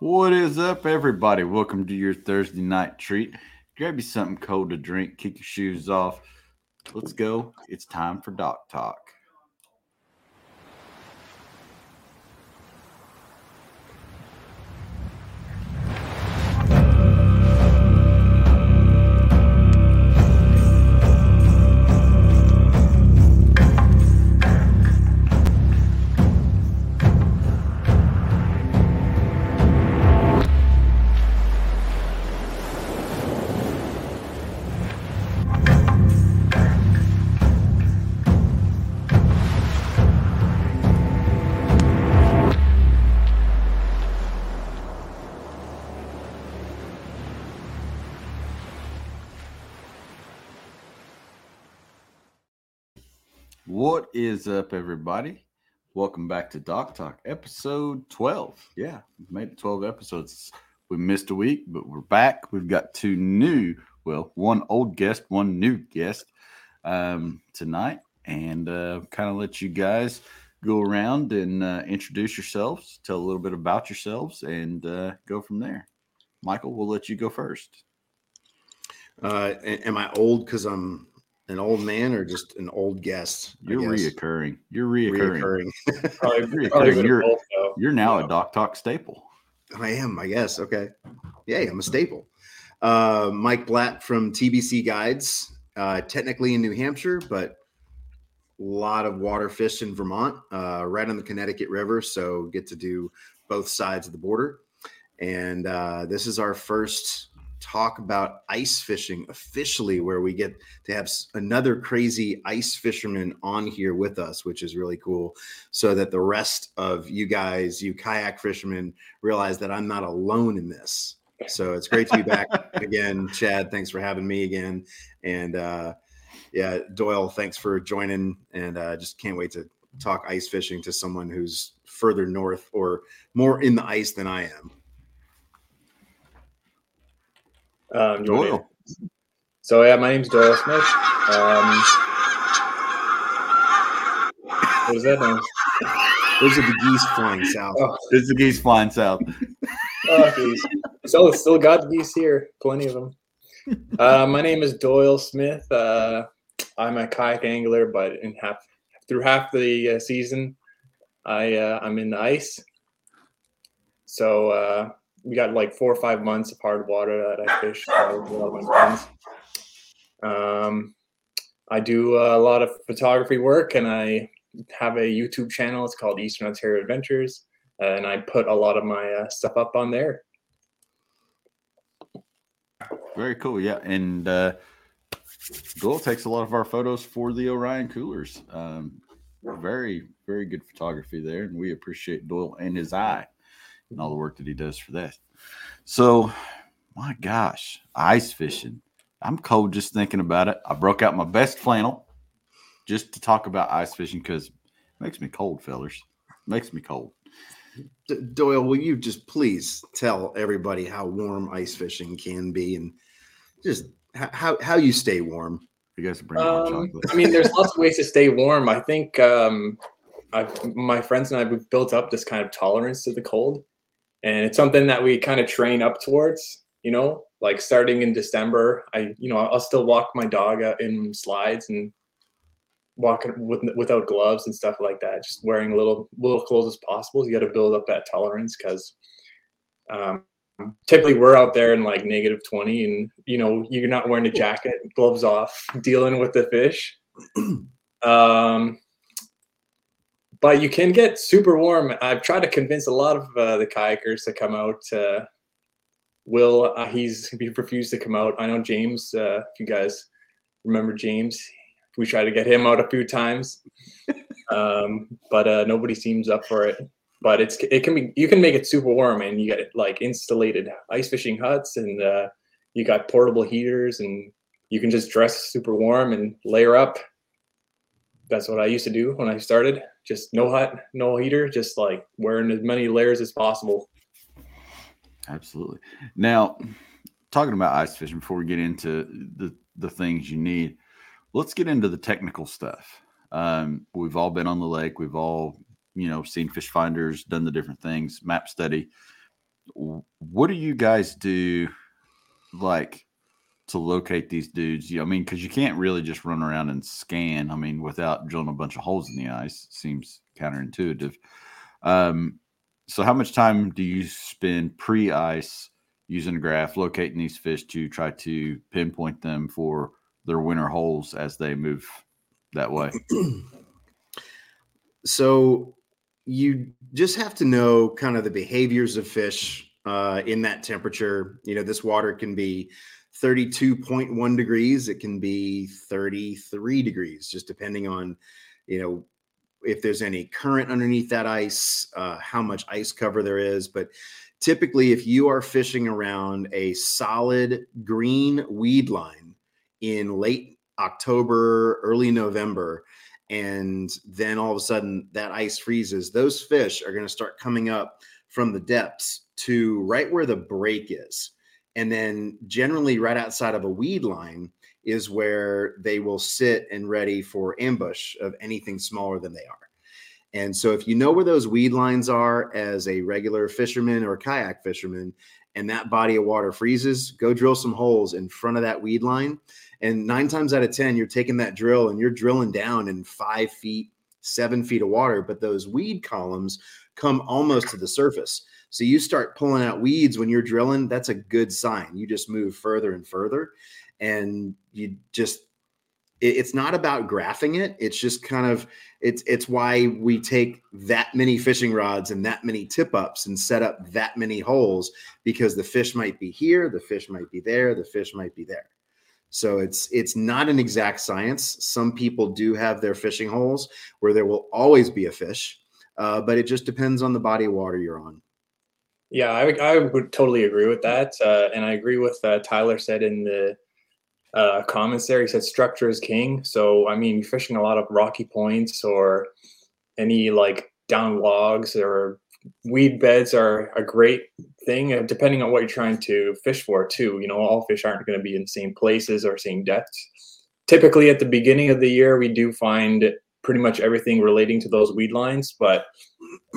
What is up, everybody? Welcome to your Thursday night treat. Grab you something cold to drink, kick your shoes off. Let's go. It's time for Dock Talk. Is up, everybody? Welcome back to Dock Talk, episode 12. Yeah, we've made 12 episodes. We missed a week, but we're back. We've got two new, well, one old guest, one new guest um, tonight, and uh, kind of let you guys go around and uh, introduce yourselves, tell a little bit about yourselves, and uh, go from there. Michael, we'll let you go first. Uh, am I old because I'm an old man or just an old guest? You're reoccurring. You're reoccurring. Reoccurring. Probably, You're, probably a bit of you're, both, you're now Yeah. a Dock Talk staple. I am, I guess. Okay. Yeah, I'm a staple. Uh, Mike Blatt from TBC Guides, uh, technically in New Hampshire, but a lot of water fish in Vermont, uh, right on the Connecticut River. So get to do both sides of the border. And uh, this is our first talk about ice fishing officially, where we get to have another crazy ice fisherman on here with us, which is really cool. So that the rest of you guys, you kayak fishermen, realize that I'm not alone in this. So it's great to be back again, Chad. Thanks for having me again, and uh, yeah, Doyle, thanks for joining. And uh, just can't wait to talk ice fishing to someone who's further north or more in the ice than I am. Um, Doyle. So yeah, my name's Doyle Smith. Um, what is that now? Those are the geese flying south. Oh, It's the geese flying south. oh geez. So still got geese here, plenty of them. Uh, my name is Doyle Smith. Uh, I'm a kayak angler, but in half through half the uh, season, I uh, I'm in the ice. So uh, we got like four or five months of hard water that I fish with my friends. Um, I do a lot of photography work, and I have a YouTube channel. It's called Eastern Ontario Adventures, and I put a lot of my uh, stuff up on there. Very cool. Yeah. And uh, Doyle takes a lot of our photos for the Orion Coolers. Um, very, very good photography there. And we appreciate Doyle and his eye and all the work that he does for that. So, my gosh, ice fishing. I'm cold just thinking about it. I broke out my best flannel just to talk about ice fishing because it makes me cold, fellers. Makes me cold. D- Doyle, will you just please tell everybody how warm ice fishing can be and just h- how how you stay warm? You guys are bringing hot Um, chocolate. I mean, there's lots of ways to stay warm. I think um, I've, my friends and I we've built up this kind of tolerance to the cold, and it's something that we kind of train up towards. You know, like starting in December, I you know I'll still walk my dog in slides and walking with, without gloves and stuff like that. Just wearing a little little clothes as possible. You got to build up that tolerance because. Um, typically we're out there in like negative 20 and you know you're not wearing a jacket gloves off dealing with the fish um but you can get super warm. I've tried to convince a lot of uh, the kayakers to come out uh, will uh, he's he refused to come out. I know james uh, if you guys remember james we tried to get him out a few times. Um but uh nobody seems up for it. But it's it can be you can make it super warm and you get like insulated ice fishing huts and uh, you got portable heaters and you can just dress super warm and layer up. That's what i used to do when i started just no hut no heater just like wearing as many layers as possible Absolutely. Now, talking about ice fishing before we get into the the things you need, let's get into the technical stuff. Um, we've all been on the lake. We've all, you know, seen fish finders, done the different things, map study. what do you guys do like to locate these dudes? You, I mean, because you can't really just run around and scan. I mean, without drilling a bunch of holes in the ice, seems counterintuitive. Um, so, how much time do you spend pre-ice using a graph, locating these fish to try to pinpoint them for their winter holes as they move that way? so, you just have to know kind of the behaviors of fish uh, in that temperature. You know, this water can be 32.1 degrees, it can be 33 degrees, just depending on, you know, if there's any current underneath that ice, uh, how much ice cover there is. But typically, if you are fishing around a solid green weed line in late October, early November, and then all of a sudden that ice freezes, those fish are going to start coming up from the depths to right where the break is. And then generally right outside of a weed line is where they will sit and ready for ambush of anything smaller than they are. And so if you know where those weed lines are as a regular fisherman or kayak fisherman, and that body of water freezes, go drill some holes in front of that weed line. And nine times out of 10, you're taking that drill and you're drilling down in five feet, seven feet of water, but those weed columns come almost to the surface. So you start pulling out weeds when you're drilling, that's a good sign. You just move further and further and you just it's not about graphing it it's just kind of it's it's why we take that many fishing rods and that many tip ups and set up that many holes because the fish might be here the fish might be there the fish might be there. So it's it's not an exact science. Some people do have their fishing holes where there will always be a fish uh, but it just depends on the body of water you're on yeah, I, I would totally agree with that. Uh, and I agree with uh, Tyler said in the uh, comments there. He said structure is king. So, I mean, fishing a lot of rocky points or any like down logs or weed beds are a great thing, depending on what you're trying to fish for, too. You know, all fish aren't going to be in the same places or same depths. Typically, at the beginning of the year, we do find pretty much everything relating to those weed lines. But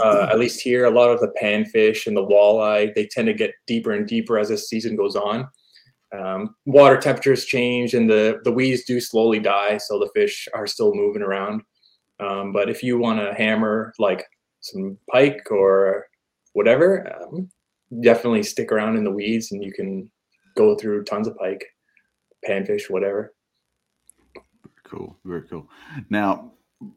uh, at least here, a lot of the panfish and the walleye, they tend to get deeper and deeper as the season goes on. Um, water temperatures change and the, the weeds do slowly die, so the fish are still moving around. Um, but if you want to hammer like some pike or whatever, um, definitely stick around in the weeds and you can go through tons of pike, panfish, whatever. Cool, very cool. Now,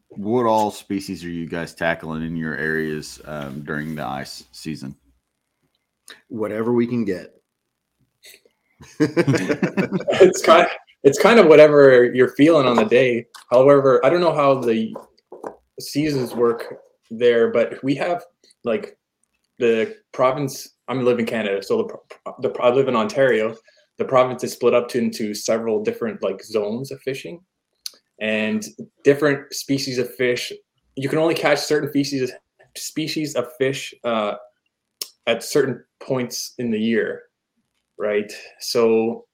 what all species are you guys tackling in your areas um, during the ice season? Whatever we can get. it's kind of, it's kind of whatever you're feeling on the day. However, I don't know how the seasons work there, but we have like the province. I'm live in Canada, so the, the I live in Ontario. The province is split up to, into several different like zones of fishing and different species of fish. You can only catch certain species species of fish uh, at certain points in the year, right? So,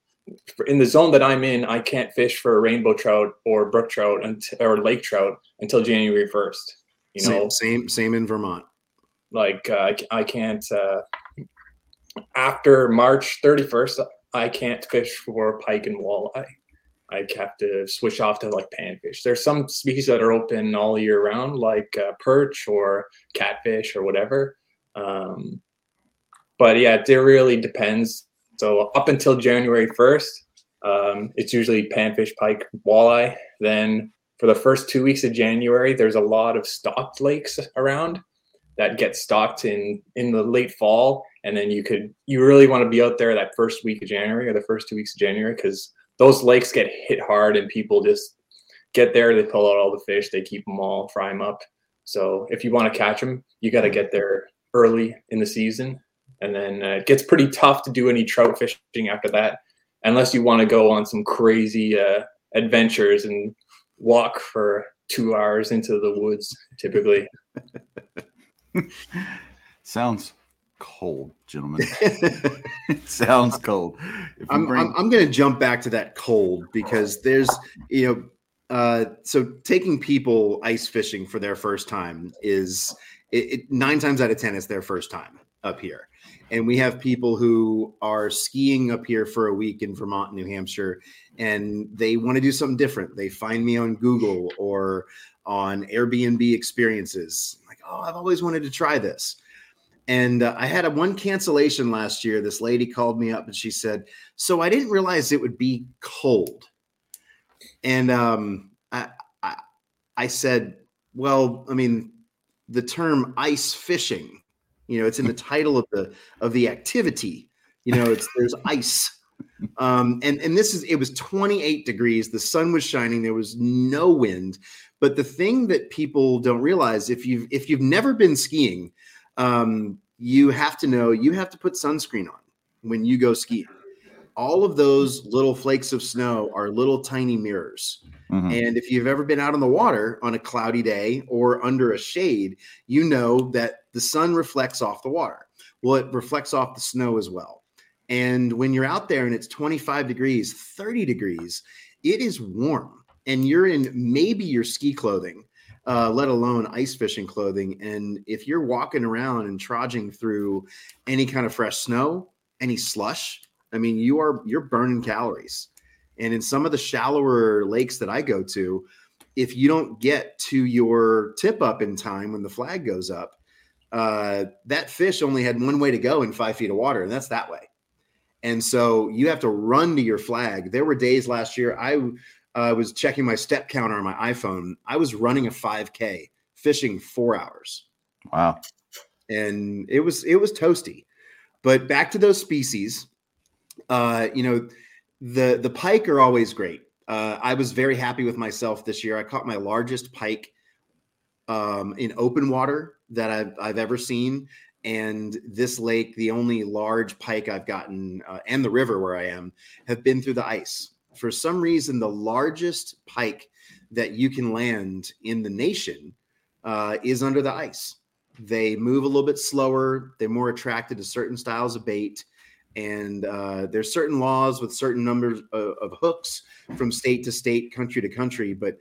in the zone that I'm in, I can't fish for a rainbow trout or brook trout until, or lake trout until January first. You know, same same, same in Vermont. Like uh, I can't uh, after March 31st. I can't fish for pike and walleye. I have to switch off to like panfish. There's some species that are open all year round, like uh, perch or catfish or whatever. Um, but yeah, it really depends. So up until January 1st, um, it's usually panfish, pike, walleye. Then for the first two weeks of January, there's a lot of stocked lakes around that get stocked in in the late fall, and then you could you really want to be out there that first week of January or the first two weeks of January because those lakes get hit hard and people just get there, they pull out all the fish, they keep them all, fry them up. So if you want to catch them, you got to get there early in the season. And then uh, it gets pretty tough to do any trout fishing after that, unless you want to go on some crazy uh, adventures and walk for two hours into the woods, typically. Sounds cold, gentlemen. it sounds cold. I'm, bring... I'm, I'm going to jump back to that cold because there's, you know, uh, so taking people ice fishing for their first time is it, it, nine times out of ten it's their first time. up here. And we have people who are skiing up here for a week in Vermont, New Hampshire, and they want to do something different. They find me on Google or on Airbnb experiences. Like, oh, I've always wanted to try this. And uh, I had a one cancellation last year. This lady called me up and she said, "So I didn't realize it would be cold." And um, I, I, I said, "Well, I mean, the term ice fishing, you know, it's in the title of the of the activity. You know, it's there's ice." Um, and and this is it was 28 degrees. The sun was shining. There was no wind. But the thing that people don't realize, if you've if you've never been skiing, um, you have to know you have to put sunscreen on when you go skiing. All of those little flakes of snow are little tiny mirrors. Mm-hmm. And if you've ever been out on the water on a cloudy day or under a shade, you know that the sun reflects off the water. Well, it reflects off the snow as well. And when you're out there and it's 25 degrees, 30 degrees, it is warm and you're in maybe your ski clothing uh, let alone ice fishing clothing. And if you're walking around and trudging through any kind of fresh snow, any slush, I mean, you are you're burning calories. And in some of the shallower lakes that I go to, if you don't get to your tip up in time when the flag goes up, uh, that fish only had one way to go in five feet of water, and that's that way. And so you have to run to your flag. There were days last year I I was checking my step counter on my iPhone. I was running a 5K, fishing four hours. Wow. And it was it was toasty. But back to those species, uh, you know, the the pike are always great. Uh, I was very happy with myself this year. I caught my largest pike um, in open water that I've, I've ever seen. And this lake, the only large pike I've gotten, uh, and the river where I am, have been through the ice for some reason, the largest pike that you can land in the nation uh, is under the ice. They move a little bit slower. They're more attracted to certain styles of bait. And uh, there's certain laws with certain numbers of, of, hooks from state to state, country to country. But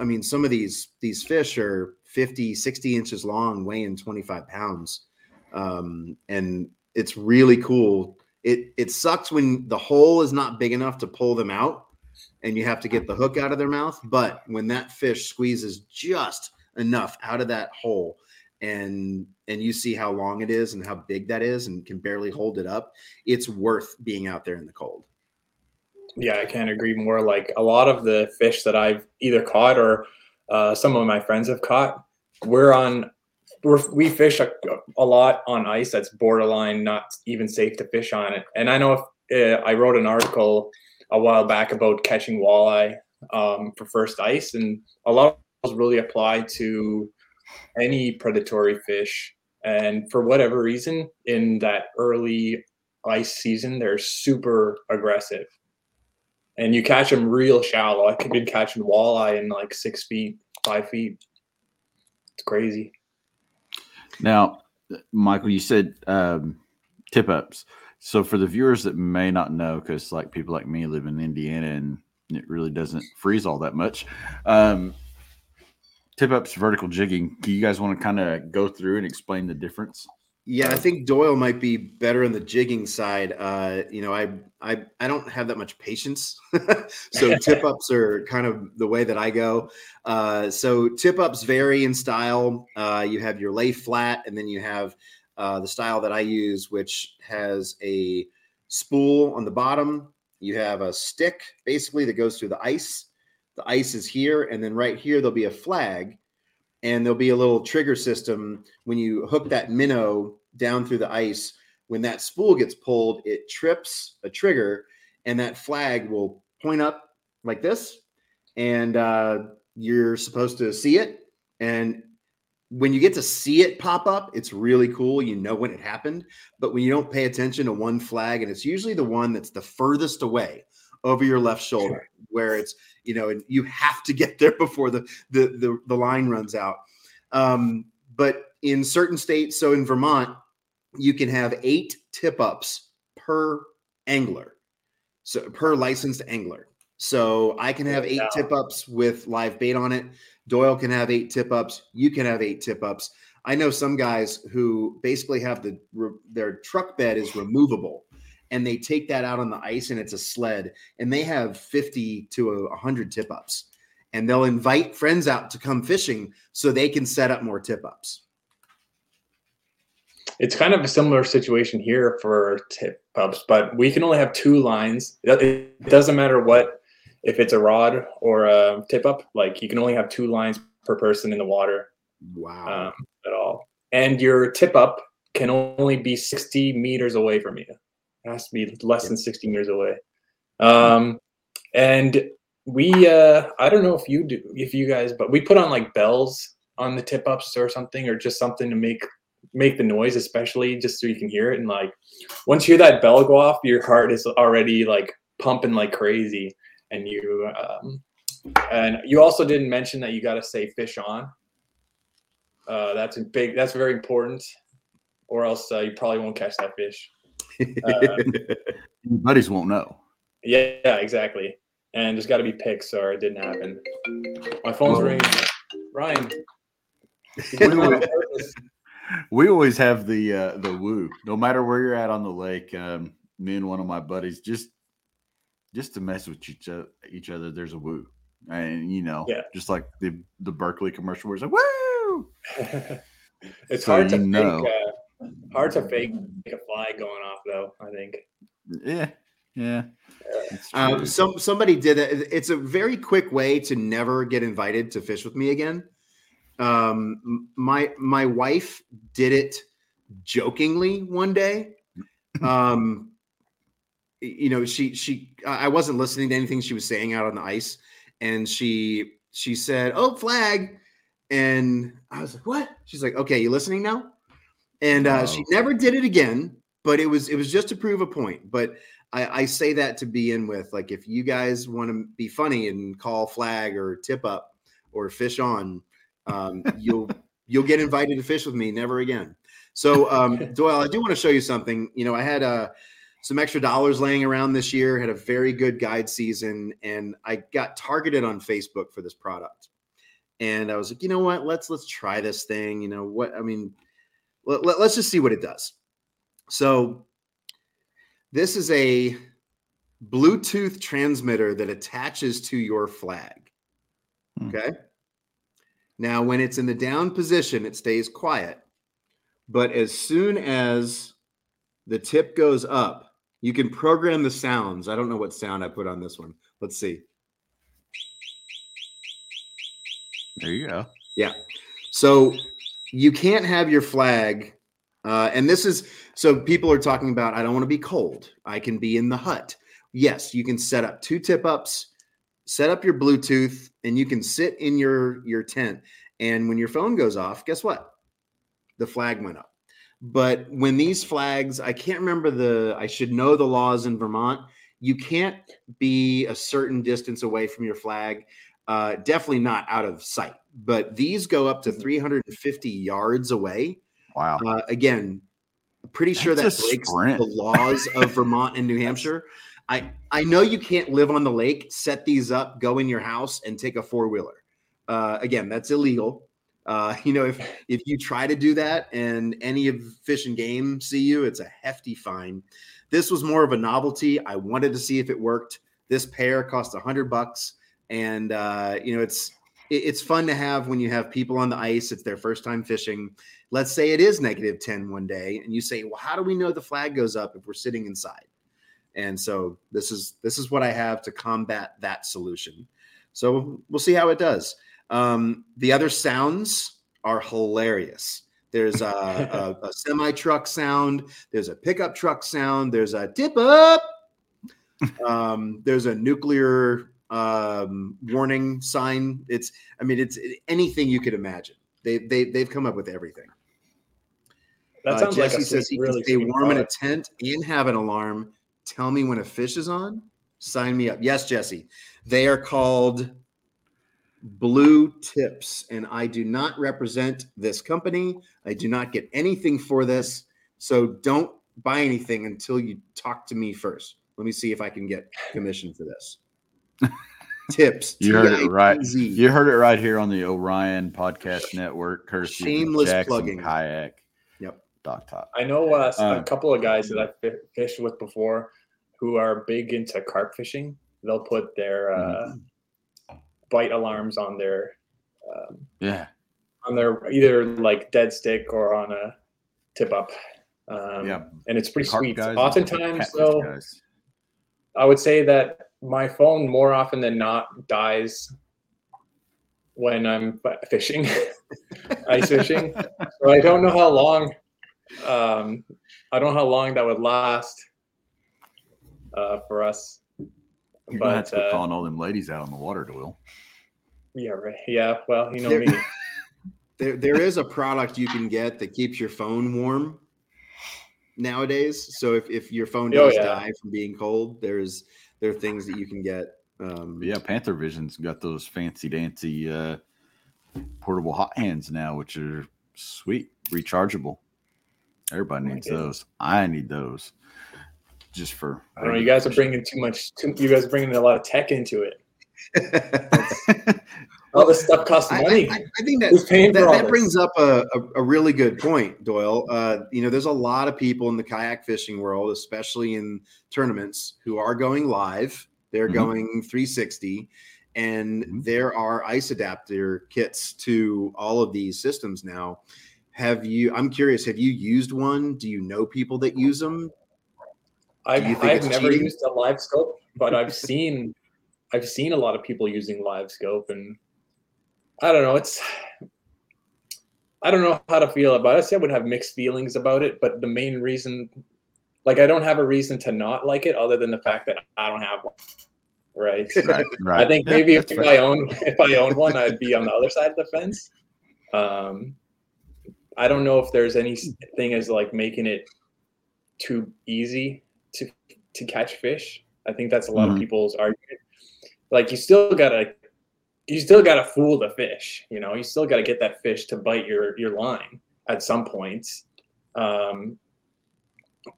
I mean, some of these these fish are 50, 60 inches long, weighing 25 pounds. Um, and it's really cool it it sucks when the hole is not big enough to pull them out and you have to get the hook out of their mouth but when that fish squeezes just enough out of that hole and and you see how long it is and how big that is and can barely hold it up it's worth being out there in the cold. Yeah i can't agree more. Like a lot of the fish that i've either caught or uh, some of my friends have caught we're on we're, we fish a, a, lot on ice that's borderline not even safe to fish on it. And I know if uh, I wrote an article a while back about catching walleye um, for first ice, and a lot of those really apply to any predatory fish. And for whatever reason, in that early ice season, they're super aggressive. And you catch them real shallow. I've been catching walleye in like six feet, five feet. It's crazy. Now, Michael, you said um, tip ups. So for the viewers that may not know, because like people like me live in Indiana and it really doesn't freeze all that much. Um, tip ups, vertical jigging. Do you guys want to kind of go through and explain the difference? Yeah, I think Doyle might be better on the jigging side. Uh, you know, I I I don't have that much patience, so tip ups are kind of the way that I go. Uh, so tip ups vary in style. Uh, you have your lay flat, and then you have uh, the style that I use, which has a spool on the bottom. You have a stick basically that goes through the ice. The ice is here, and then right here there'll be a flag and there'll be a little trigger system when you hook that minnow down through the ice. When that spool gets pulled it trips a trigger and that flag will point up like this and uh, you're supposed to see it. And when you get to see it pop up it's really cool. You know when it happened. But when you don't pay attention to one flag and it's usually the one that's the furthest away over your left shoulder sure. where it's you know, and you have to get there before the the the, the line runs out. Um, but in certain states, so in Vermont, you can have eight tip ups per angler, so per licensed angler. So I can have eight tip ups with live bait on it. Doyle can have eight tip ups. You can have eight tip ups. I know some guys who basically have the their truck bed is removable and they take that out on the ice and it's a sled and they have 50 to 100 tip ups and they'll invite friends out to come fishing so they can set up more tip ups it's kind of a similar situation here for tip ups but we can only have two lines. It doesn't matter what if it's a rod or a tip up like you can only have two lines per person in the water wow. um, at all. And your tip up can only be 60 meters away from you it has to be less than 16 years away. Um, and we, uh, I don't know if you do, if you guys, but we put on like bells on the tip ups or something, or just something to make make the noise, especially just so you can hear it. And like once you hear that bell go off, your heart is already like pumping like crazy. And you, um, and you also didn't mention that you got to say fish on. Uh, that's a big. That's very important, or else uh, you probably won't catch that fish. Uh, buddies won't know. Yeah, yeah, exactly. And there's got to be pics, or it didn't happen. My phone's well, ringing. Ryan. We always, have the uh, the woo. No matter where you're at on the lake, um, me and one of my buddies just just to mess with each other, each other there's a woo, and you know, yeah. just like the the Berkley commercial where it's like woo. it's so hard to know. Think, uh, Hard to fake a flag going off, though. I think. Yeah, yeah. Um, some somebody did it. It's a very quick way to never get invited to fish with me again. Um, my my wife did it jokingly one day. Um, you know, she she I wasn't listening to anything she was saying out on the ice, and she she said, "Oh, flag," and I was like, "What?" She's like, "Okay, you listening now?" And uh, she never did it again. But it was it was just to prove a point. But I, I say that to be in with like if you guys want to be funny and call flag or tip up or fish on, um, you'll you'll get invited to fish with me. Never again. So um, Doyle, I do want to show you something. You know, I had uh, some extra dollars laying around this year. Had a very good guide season, and I got targeted on Facebook for this product. And I was like, you know what? Let's let's try this thing. You know what? I mean, let, let, let's just see what it does. So this is a Bluetooth transmitter that attaches to your flag. Hmm. Okay. Now, when it's in the down position, it stays quiet. But as soon as the tip goes up, you can program the sounds. I don't know what sound I put on this one. Let's see. There you go. Yeah. So you can't have your flag. Uh, and this is so people are talking about, I don't want to be cold. I can be in the hut. Yes, you can set up two tip ups, set up your Bluetooth, and you can sit in your, your tent. And when your phone goes off, guess what? The flag went up. But when these flags, I can't remember the, I should know the laws in Vermont. You can't be a certain distance away from your flag. Uh, definitely not out of sight but these go up to mm-hmm. 350 yards away. Wow. Uh, again, pretty sure That's that breaks sprint. the laws of Vermont and New Hampshire. I I know you can't live on the lake, set these up, go in your house, and take a four wheeler. Uh, again, that's illegal. Uh, you know, if if you try to do that and any of Fish and Game see you, it's a hefty fine. This was more of a novelty. I wanted to see if it worked. This pair cost a hundred bucks, and uh, you know, it's it's fun to have when you have people on the ice. It's their first time fishing. Let's say it is negative 10 one day, and you say, Well, how do we know the flag goes up if we're sitting inside? And so this is this is what I have to combat that solution. So we'll see how it does. Um, the other sounds are hilarious. There's a, a, a semi truck sound. There's a pickup truck sound. There's a tip up. Um, there's a nuclear um, warning sign. It's, I mean, it's anything you could imagine. They they they've come up with everything. That uh, sounds uh, Jesse like says he really can stay warm product. in a tent and have an alarm. Tell me when a fish is on. Sign me up. Yes, Jesse. They are called Blue Tips, and I do not represent this company. I do not get anything for this. So don't buy anything until you talk to me first. Let me see if I can get commission for this. Tips. You heard it right. You heard it right here on the Orion Podcast Network, courtesy Shameless Jackson plugging. Kayak. Yep. Dock Talk. I know uh, s- a Um, couple of guys that I've fished with before who are big into carp fishing. They'll put their uh, Mm-hmm. bite alarms on their um, Yeah. on their either like dead stick or on a tip up. Um, Yeah. and it's pretty Carp sweet. Oftentimes, catfish though, guys. I would say that my phone more often than not dies when I'm fishing, ice fishing. So I don't know how long. Um, I don't know how long that would last uh, for us. You're gonna have But to quit uh, calling all them ladies out on the water, Doyle. yeah, right. Yeah, well, you know There- me. There, there is a product you can get that keeps your phone warm nowadays. So if, if your phone Oh, does yeah. die from being cold, there's there are things that you can get. Um, yeah, Panther Vision's got those fancy dancy uh, portable hot hands now, which are sweet, rechargeable. Everybody Oh needs goodness. those. I need those. Just for I don't know. You guys are bringing too much. Too, you guys are bringing a lot of tech into it. All this stuff costs I, money. I, I think that that, that brings up a, a, a really good point, Doyle. Uh, you know, there's a lot of people in the kayak fishing world, especially in tournaments, who are going live. They're Mhm. going 360, and Mhm. there are ice adapter kits to all of these systems now. Have you? I'm curious. Have you used one? Do you know people that use them? I've, I've never cheating? used a live scope, but I've seen I've seen a lot of people using live scope, and I don't know. It's I don't know how to feel about it. I would have mixed feelings about it, but the main reason, like, I don't have a reason to not like it other than the fact that I don't have one. Right. right, right. I think maybe if, if fair. I own if I own one, I'd be on the other side of the fence. Um, I don't know if there's anything as like making it too easy to to catch fish. I think that's a lot Mhm. of people's argument. Like you still gotta you still gotta fool the fish. You know, you still gotta get that fish to bite your your line at some point. Um,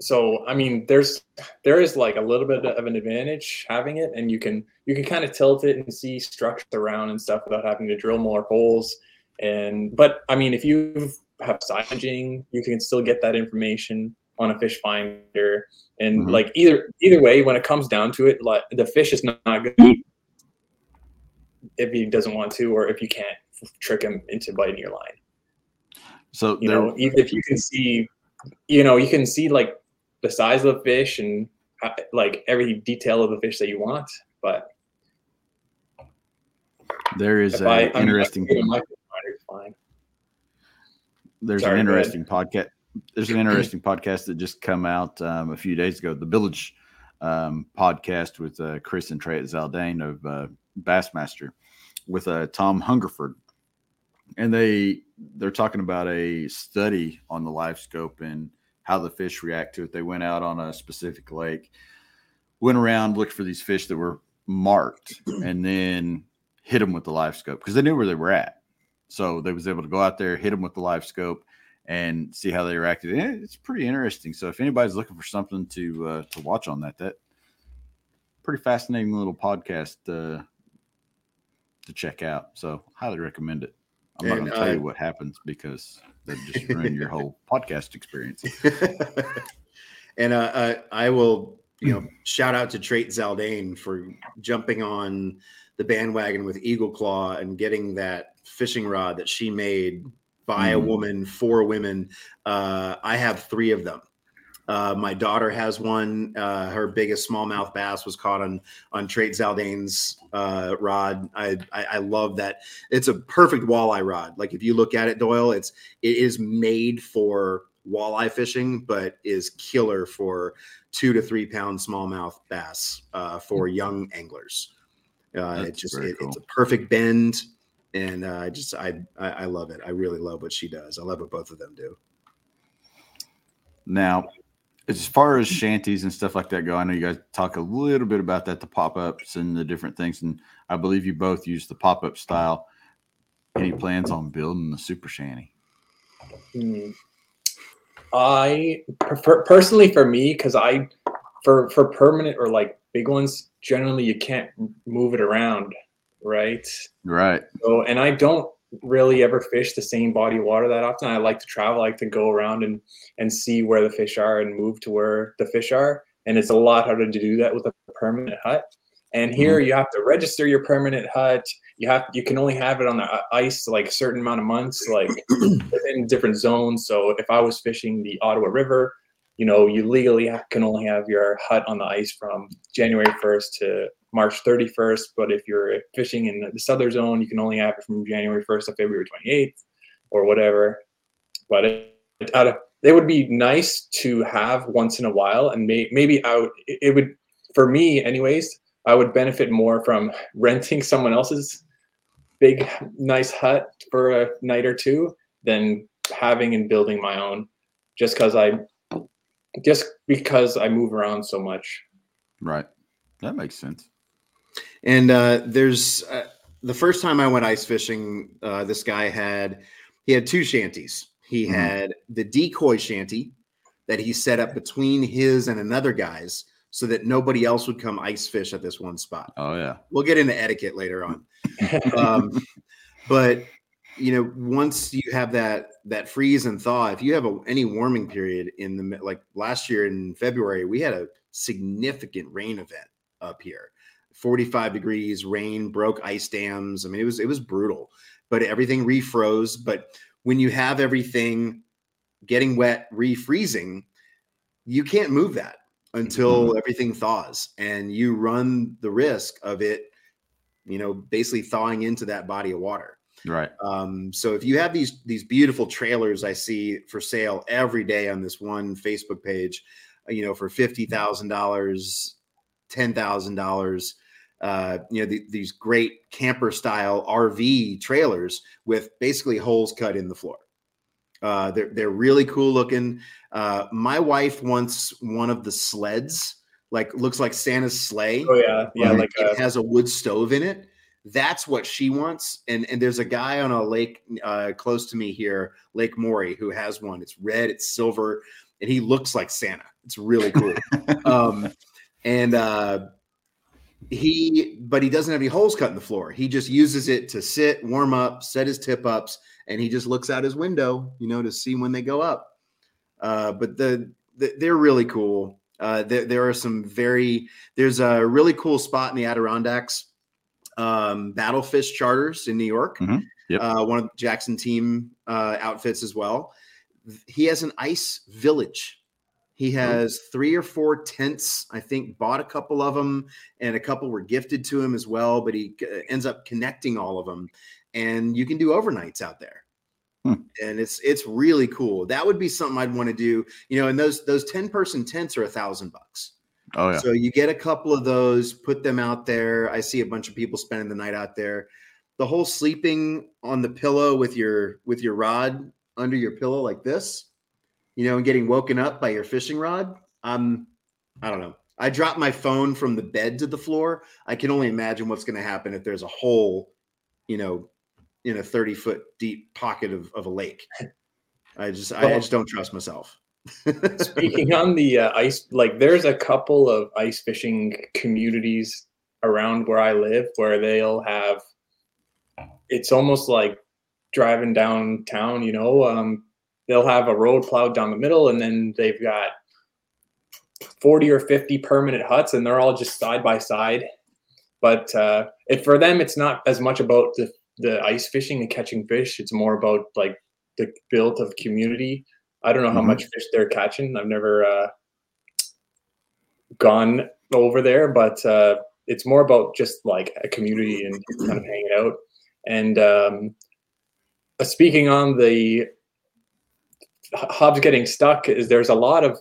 so I mean, there's there is like a little bit of an advantage having it, and you can you can kind of tilt it and see structure around and stuff without having to drill more holes. And but I mean, if you have side imaging, you can still get that information on a fish finder. And Mhm. like either either way, when it comes down to it, like the fish is not, not good if he doesn't want to, or if you can't trick him into biting your line So you know even if you can see you know you can see like the size of the fish and uh, like every detail of the fish that you want but there is an I, interesting. you know, my finder is fine. there's Sorry, an interesting podcast. There's an interesting podcast that just come out um, a few days ago. The Village um, podcast with uh, Chris and Trey Zaldain of uh, Bassmaster with uh, Tom Hungerford, and they they're talking about a study on the live scope and how the fish react to it. They went out on a specific lake, went around, looked for these fish that were marked, and then hit them with the live scope because they knew where they were at. So they was able to go out there, hit them with the live scope, and see how they reacted. And it's pretty interesting. So if anybody's looking for something to uh, to watch on that, that pretty fascinating little podcast uh, to check out. So highly recommend it. I'm not going to tell uh, you what happens because that just ruin your whole podcast experience. and uh, uh, I will, you know, shout out to Trait Zaldain for jumping on the bandwagon with Eagle Claw and getting that fishing rod that she made by a Mhm. woman for women. Uh, I have three of them. Uh, my daughter has one. Uh, her biggest smallmouth bass was caught on on Trait Zaldain's uh, rod. I, I I love that. It's a perfect walleye rod. Like if you look at it, Doyle, it's it is made for walleye fishing, but is killer for two to three pound smallmouth bass uh, for young anglers. Uh, it just it, it's a perfect bend, and uh, I just I, I I love it. I really love what she does. I love what both of them do. Now, as far as shanties and stuff like that go, I know you guys talk a little bit about that, the pop ups and the different things. And I believe you both use the pop up style. Any plans on building the super shanty? Hmm. I prefer personally for me because I for for permanent or like big ones, generally you can't move it around, right? Right. So, and I don't really ever fish the same body of water that often. I like to travel, I like to go around and and see where the fish are and move to where the fish are. And it's a lot harder to do that with a permanent hut. And here mm-hmm. you have to register your permanent hut. You have you can only have it on the uh, ice like a certain amount of months, like within different zones. So if I was fishing the Ottawa River, you know, you legally can only have your hut on the ice from January 1st to March 31st. But if you're fishing in the southern zone, you can only have it from January 1st to February 28th or whatever. But it, it, it would be nice to have once in a while, and may, maybe I would, it would, for me, anyways, I would benefit more from renting someone else's big, nice hut for a night or two than having and building my own. Just because I, just because I move around so much. Right. That makes sense. And uh, there's uh, the first time I went ice fishing, uh, this guy had he had two shanties. He Mhm. had the decoy shanty that he set up between his and another guy's so that nobody else would come ice fish at this one spot. Oh yeah. We'll get into etiquette later on. Um, but you know, once you have that that freeze and thaw, if you have a, any warming period in the like last year in February, we had a significant rain event up here. 45 degrees, rain, broke ice dams. I mean, it was it was brutal, but everything refroze. But when you have everything getting wet, refreezing, you can't move that until everything thaws, and you run the risk of it, you know, basically thawing into that body of water. Right. Um, so if you have these these beautiful trailers I see for sale every day on this one Facebook page, you know, for fifty thousand dollars, ten thousand dollars, uh, you know, the, these great camper style RV trailers with basically holes cut in the floor. Uh, they're they're really cool looking. Uh, my wife wants one of the sleds, like looks like Santa's sleigh. Oh yeah, yeah, like it a, has a wood stove in it. That's what she wants. And and there's a guy on a lake uh, close to me here, Lake Morey, who has one. It's red, it's silver, and he looks like Santa. It's really cool. um, and uh, he, but he doesn't have any holes cut in the floor. He just uses it to sit, warm up, set his tip ups, and he just looks out his window, you know, to see when they go up. Uh, but the, the they're really cool. Uh, there, there are some very there's a really cool spot in the Adirondacks, um, Battlefish Charters in New York. Mhm. Yep. Uh, one of Jackson team uh, outfits as well. He has an ice village. He has three or four tents. I think bought a couple of them, and a couple were gifted to him as well. But he uh, ends up connecting all of them, and you can do overnights out there Hmm. and it's it's really cool. That would be something I'd want to do. You know, and those those ten person tents are a thousand bucks. Oh yeah. So you get a couple of those, put them out there. I see a bunch of people spending the night out there. The whole sleeping on the pillow with your with your rod under your pillow like this, you know, and getting woken up by your fishing rod. Um, I don't know. I dropped my phone from the bed to the floor. I can only imagine what's going to happen if there's a hole, you know, in a 30 foot deep pocket of, of a lake. I just I just don't trust myself. Speaking on the uh, ice, like there's a couple of ice fishing communities around where I live where they'll have. It's almost like driving downtown. You know, um, they'll have a road plowed down the middle, and then they've got forty or fifty permanent huts, and they're all just side by side. But uh, it, for them, it's not as much about the the ice fishing and catching fish. It's more about like the build of community. I don't know how Mhm. much fish they're catching. I've never uh, gone over there, but uh, it's more about just like a community and kind of hanging out. And um, uh, speaking on the h- hubs getting stuck, is there's a lot of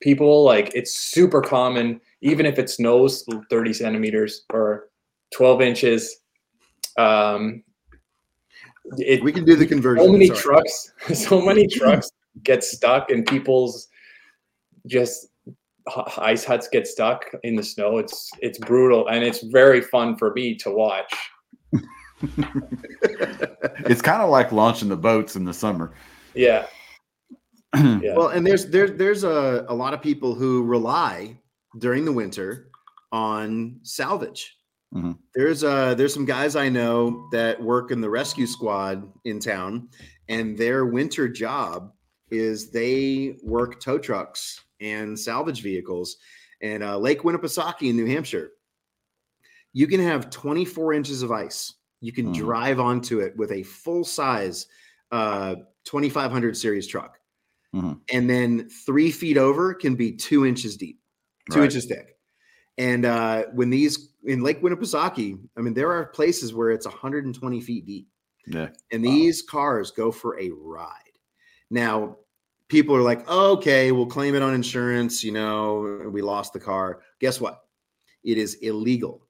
people like it's super common, even if it snows 30 centimeters or 12 inches. Um, it, We can do the conversion. so many Sorry. trucks so many trucks get stuck and people's just ice huts get stuck in the snow it's it's brutal and it's very fun for me to watch it's kind of like launching the boats in the summer. Yeah yeah Well, and there's there's there's a, a lot of people who rely during the winter on salvage. Mhm. There's uh there's some guys I know that work in the rescue squad in town, and their winter job is they work tow trucks and salvage vehicles. And uh, Lake Winnipesaukee in New Hampshire, you can have 24 inches of ice. You can Mhm. drive onto it with a full size uh, 2500 series truck. Mhm. And then three feet over can be two inches deep, two Right. inches thick. And uh, when these in Lake Winnipesaukee, I mean, there are places where it's 120 feet deep Yeah. and Wow. these cars go for a ride. Now, people are like, oh, okay, we'll claim it on insurance. You know, we lost the car. Guess what? It is illegal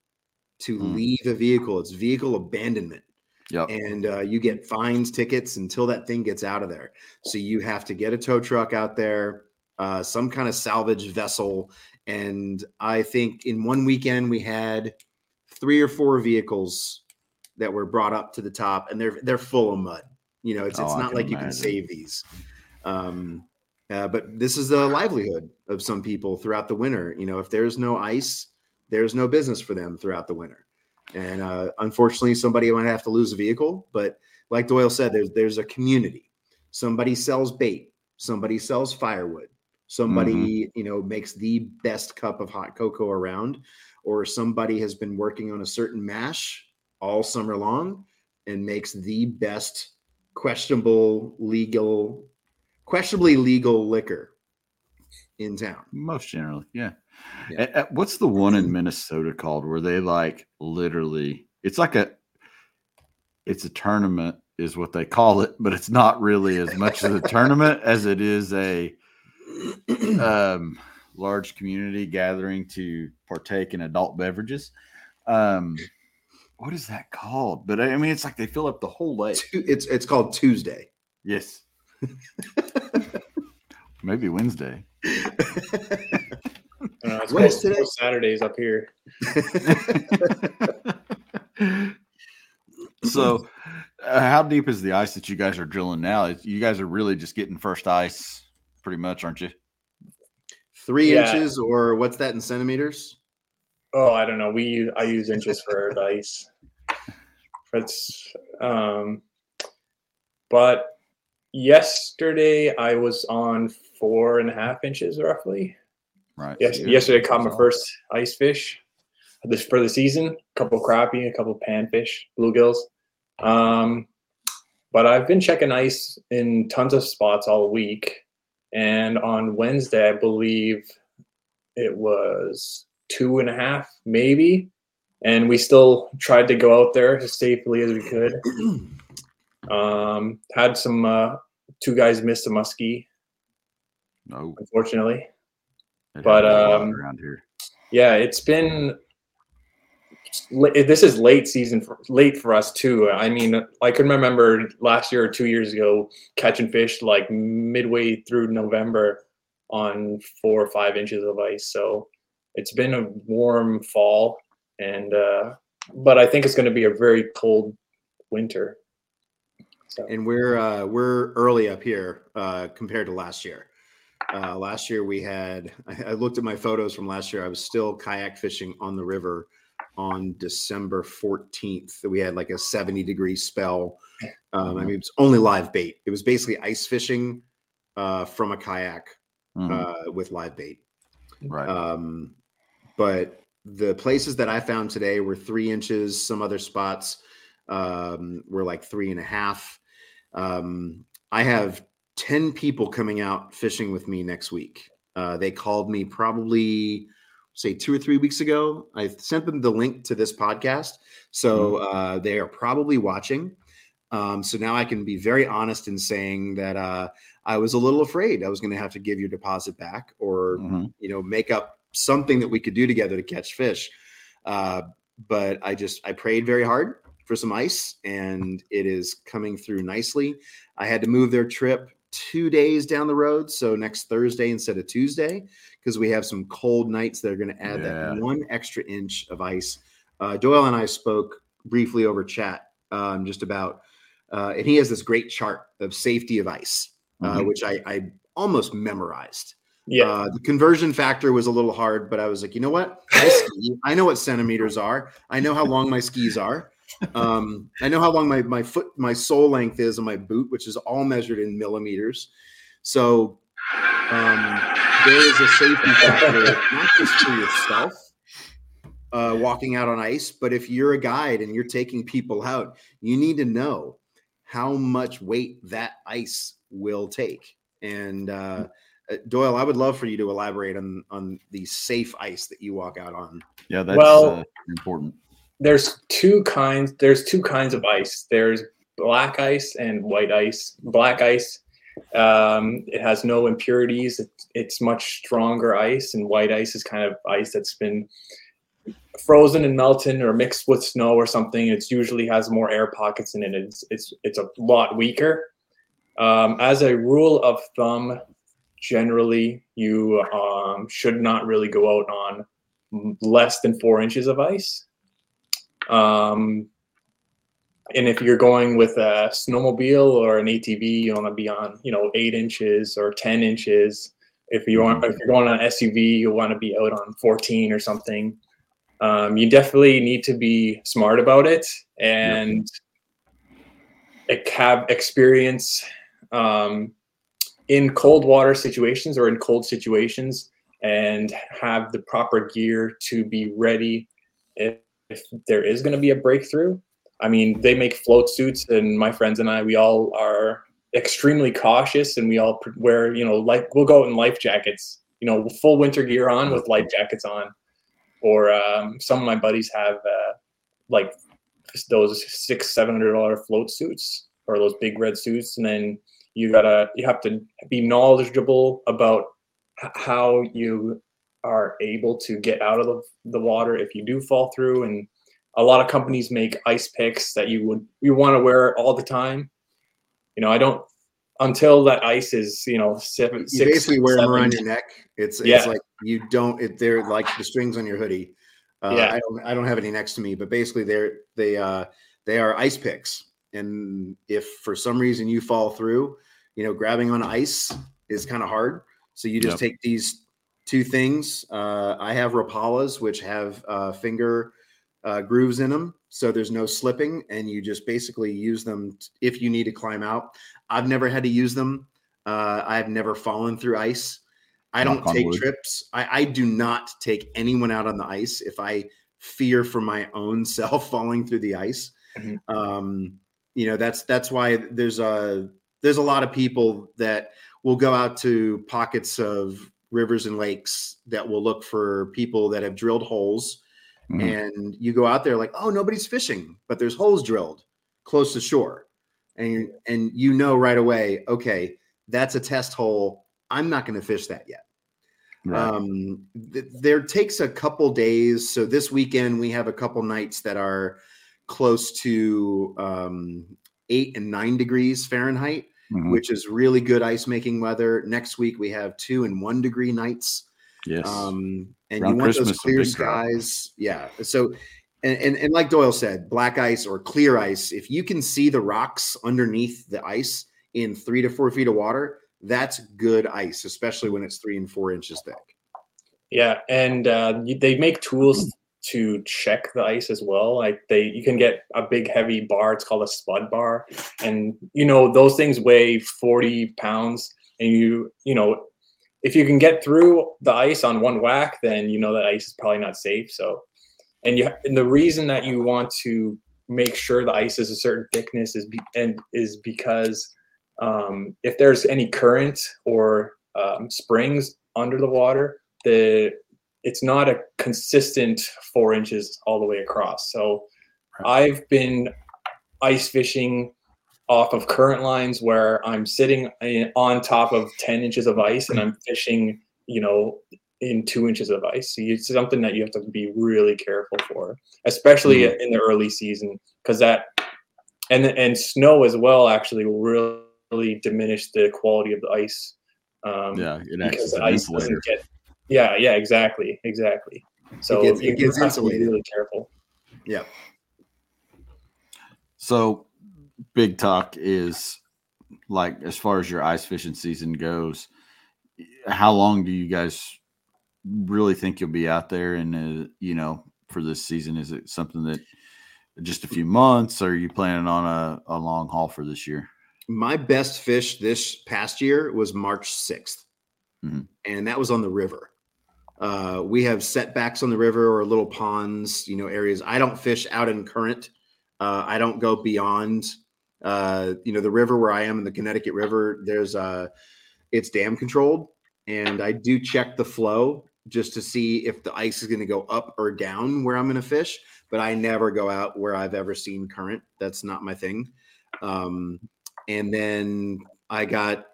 to Hmm. leave a vehicle. It's vehicle abandonment. Yep. And uh, you get fines, tickets until that thing gets out of there. So you have to get a tow truck out there, uh, some kind of salvage vessel. And I think in one weekend we had three or four vehicles that were brought up to the top, and they're they're full of mud. You know, it's Oh, it's not like you can save these. Um, uh, but this is the livelihood of some people throughout the winter. You know, if there's no ice, there's no business for them throughout the winter. And uh, unfortunately, somebody might have to lose a vehicle. But like Doyle said, there's there's a community. Somebody sells bait. Somebody sells firewood. Somebody you know makes the best cup of hot cocoa around, or somebody has been working on a certain mash all summer long and makes the best questionable legal, questionably legal liquor in town. Most generally, yeah. Yeah. What's the one in Minnesota called where they like literally? It's like a, it's a tournament, is what they call it, but it's not really as much of a tournament as it is a um, large community gathering to partake in adult beverages. Um, what is that called? But I mean, it's like they fill up the whole lake. It's it's called Tuesday. Yes. Maybe Wednesday. Uh, it's What is most, today? Saturdays up here. so, uh, how deep is the ice that you guys are drilling now? You guys are really just getting first ice, pretty much, aren't you? Three Yeah. inches, or what's that in centimeters? Oh, I don't know. We use, I use inches for the ice. It's um, but yesterday I was on four and a half inches roughly. Right. Yes, yesterday I caught my first ice fish this for the season. A couple crappie, a couple panfish, bluegills. Um, but I've been checking ice in tons of spots all week, and on Wednesday I believe it was two and a half, maybe. And we still tried to go out there as safely as we could. Um, had some uh, two guys missed a muskie, No, unfortunately. It but, happens a lot um, around here. Yeah, it's been. This is late season, for, late for us too. I mean, I can remember last year or two years ago catching fish like midway through November on four or five inches of ice. So it's been a warm fall, and uh, but I think it's going to be a very cold winter. So and we're uh, we're early up here uh, compared to last year. Uh, last year we had I, I looked at my photos from last year. I was still kayak fishing on the river on December 14th. We had like a 70 degree spell. Um, I mean, it was only live bait. It was basically ice fishing uh, from a kayak Mhm, uh, with live bait. right. Um, but the places that I found today were three inches. Some other spots um, were like three and a half. Um, I have 10 people coming out fishing with me next week. Uh, they called me probably, say, two or three weeks ago. I sent them the link to this podcast. So uh, they are probably watching. Um, so now I can be very honest in saying that uh, I was a little afraid I was going to have to give your deposit back or Mhm. you know make up something that we could do together to catch fish uh, but i just i prayed very hard for some ice and it is coming through nicely i had to move their trip two days down the road so next thursday instead of tuesday because we have some cold nights that are going to add Yeah. that one extra inch of ice uh, doyle and i spoke briefly over chat um, just about uh, and he has this great chart of safety of ice uh, Mhm. which I, I almost memorized Yeah. Uh, the conversion factor was a little hard, but I was like, you know what? I ski. I know what centimeters are. I know how long my skis are. Um, I know how long my my foot my sole length is on my boot, which is all measured in millimeters. So um, there is a safety factor, not just for yourself uh, walking out on ice, but if you're a guide and you're taking people out, you need to know how much weight that ice will take. And uh, uh, Doyle, I would love for you to elaborate on on the safe ice that you walk out on. Yeah, that's Well- uh, important. There's two kinds there's two kinds of ice. There's black ice and white ice. Black ice um, it has no impurities. It, it's much stronger ice and white ice is kind of ice that's been frozen and melted or mixed with snow or something. It usually has more air pockets in it. It's it's, it's a lot weaker. Um, as a rule of thumb generally you um, should not really go out on less than four inches of ice um, and if you're going with a snowmobile or an ATV, you want to be on, you know, eight inches or 10 inches. If you want, if you're going on SUV, you want to be out on 14 or something. Um, you definitely need to be smart about it and have experience um, in cold water situations or in cold situations and have the proper gear to be ready if, if there is going to be a breakthrough. I mean, they make float suits, and my friends and I, we all are extremely cautious, and we all wear, you know, like we'll go out in life jackets, you know, full winter gear on with life jackets on. Or um, some of my buddies have uh, like those six, seven hundred dollar float suits or those big red suits, and then you gotta you have to be knowledgeable about how you are able to get out of the, the water if you do fall through and a lot of companies make ice picks that you would you want to wear all the time you know i don't until that ice is you know seven You six, basically wear them around your neck. It's Yeah. it's like you don't. It, they're like the strings on your hoodie. Uh, Yeah. I don't. I don't have any next to me, but basically they're they uh they are ice picks. And if for some reason you fall through, you know, grabbing on ice is kind of hard. So you just Yep. take these two things. Uh, I have Rapalas, which have uh, finger uh, grooves in them, so there's no slipping, and you just basically use them t- if you need to climb out. I've never had to use them. Uh, I've never fallen through ice. I don't take wood. trips. I, I do not take anyone out on the ice if I fear for my own self falling through the ice. Mhm. Um, you know, that's that's why there's a there's a lot of people that will go out to pockets of rivers and lakes that will look for people that have drilled holes. Mhm. and you go out there like oh nobody's fishing but there's holes drilled close to shore. And and you know right away okay that's a test hole. I'm not going to fish that yet. Right. um th- there takes a couple days. So this weekend we have a couple nights that are close to um eight and nine degrees fahrenheit Mhm. which is really good ice making weather next week we have two and one degree nights yes. um, and Around you want Christmas, those clear big drop. skies. Yeah. So, and, and and like Doyle said, black ice or clear ice. If you can see the rocks underneath the ice in three to four feet of water, that's good ice, especially when it's three and four inches thick. yeah and uh, they make tools to check the ice as well. Like they you can get a big heavy bar. It's called a spud bar. And you know those things weigh 40 pounds. And you you know if you can get through the ice on one whack then you know that ice is probably not safe. So and you and the reason that you want to make sure the ice is a certain thickness is be, and is because um, if there's any current or um, springs under the water the it's not a consistent four inches all the way across so i've been ice fishing off of current lines where i'm sitting in- on top of 10 inches of ice and i'm fishing you know in two inches of ice so it's something that you have to be really careful for especially Mhm. in the early season because that and and snow as well actually will really diminish the quality of the ice um, yeah, it because the ice doesn't get. Yeah, yeah, exactly, exactly. So gets- you, it you gets have to be insulated. really careful. Yeah. So, big talk is like as far as your ice fishing season goes, how long do you guys really think you'll be out there? And uh, you know, for this season, is it something that just a few months? Or are you planning on a, a long haul for this year? My best fish this past year was March 6th, Mhm. and that was on the river. Uh, we have setbacks on the river or little ponds, you know, areas. I don't fish out in current. Uh, I don't go beyond, uh, you know, the river where I am in the Connecticut River. There's uh, it's dam controlled, and I do check the flow just to see if the ice is going to go up or down where I'm going to fish. But I never go out where I've ever seen current. That's not my thing. Um, and then I got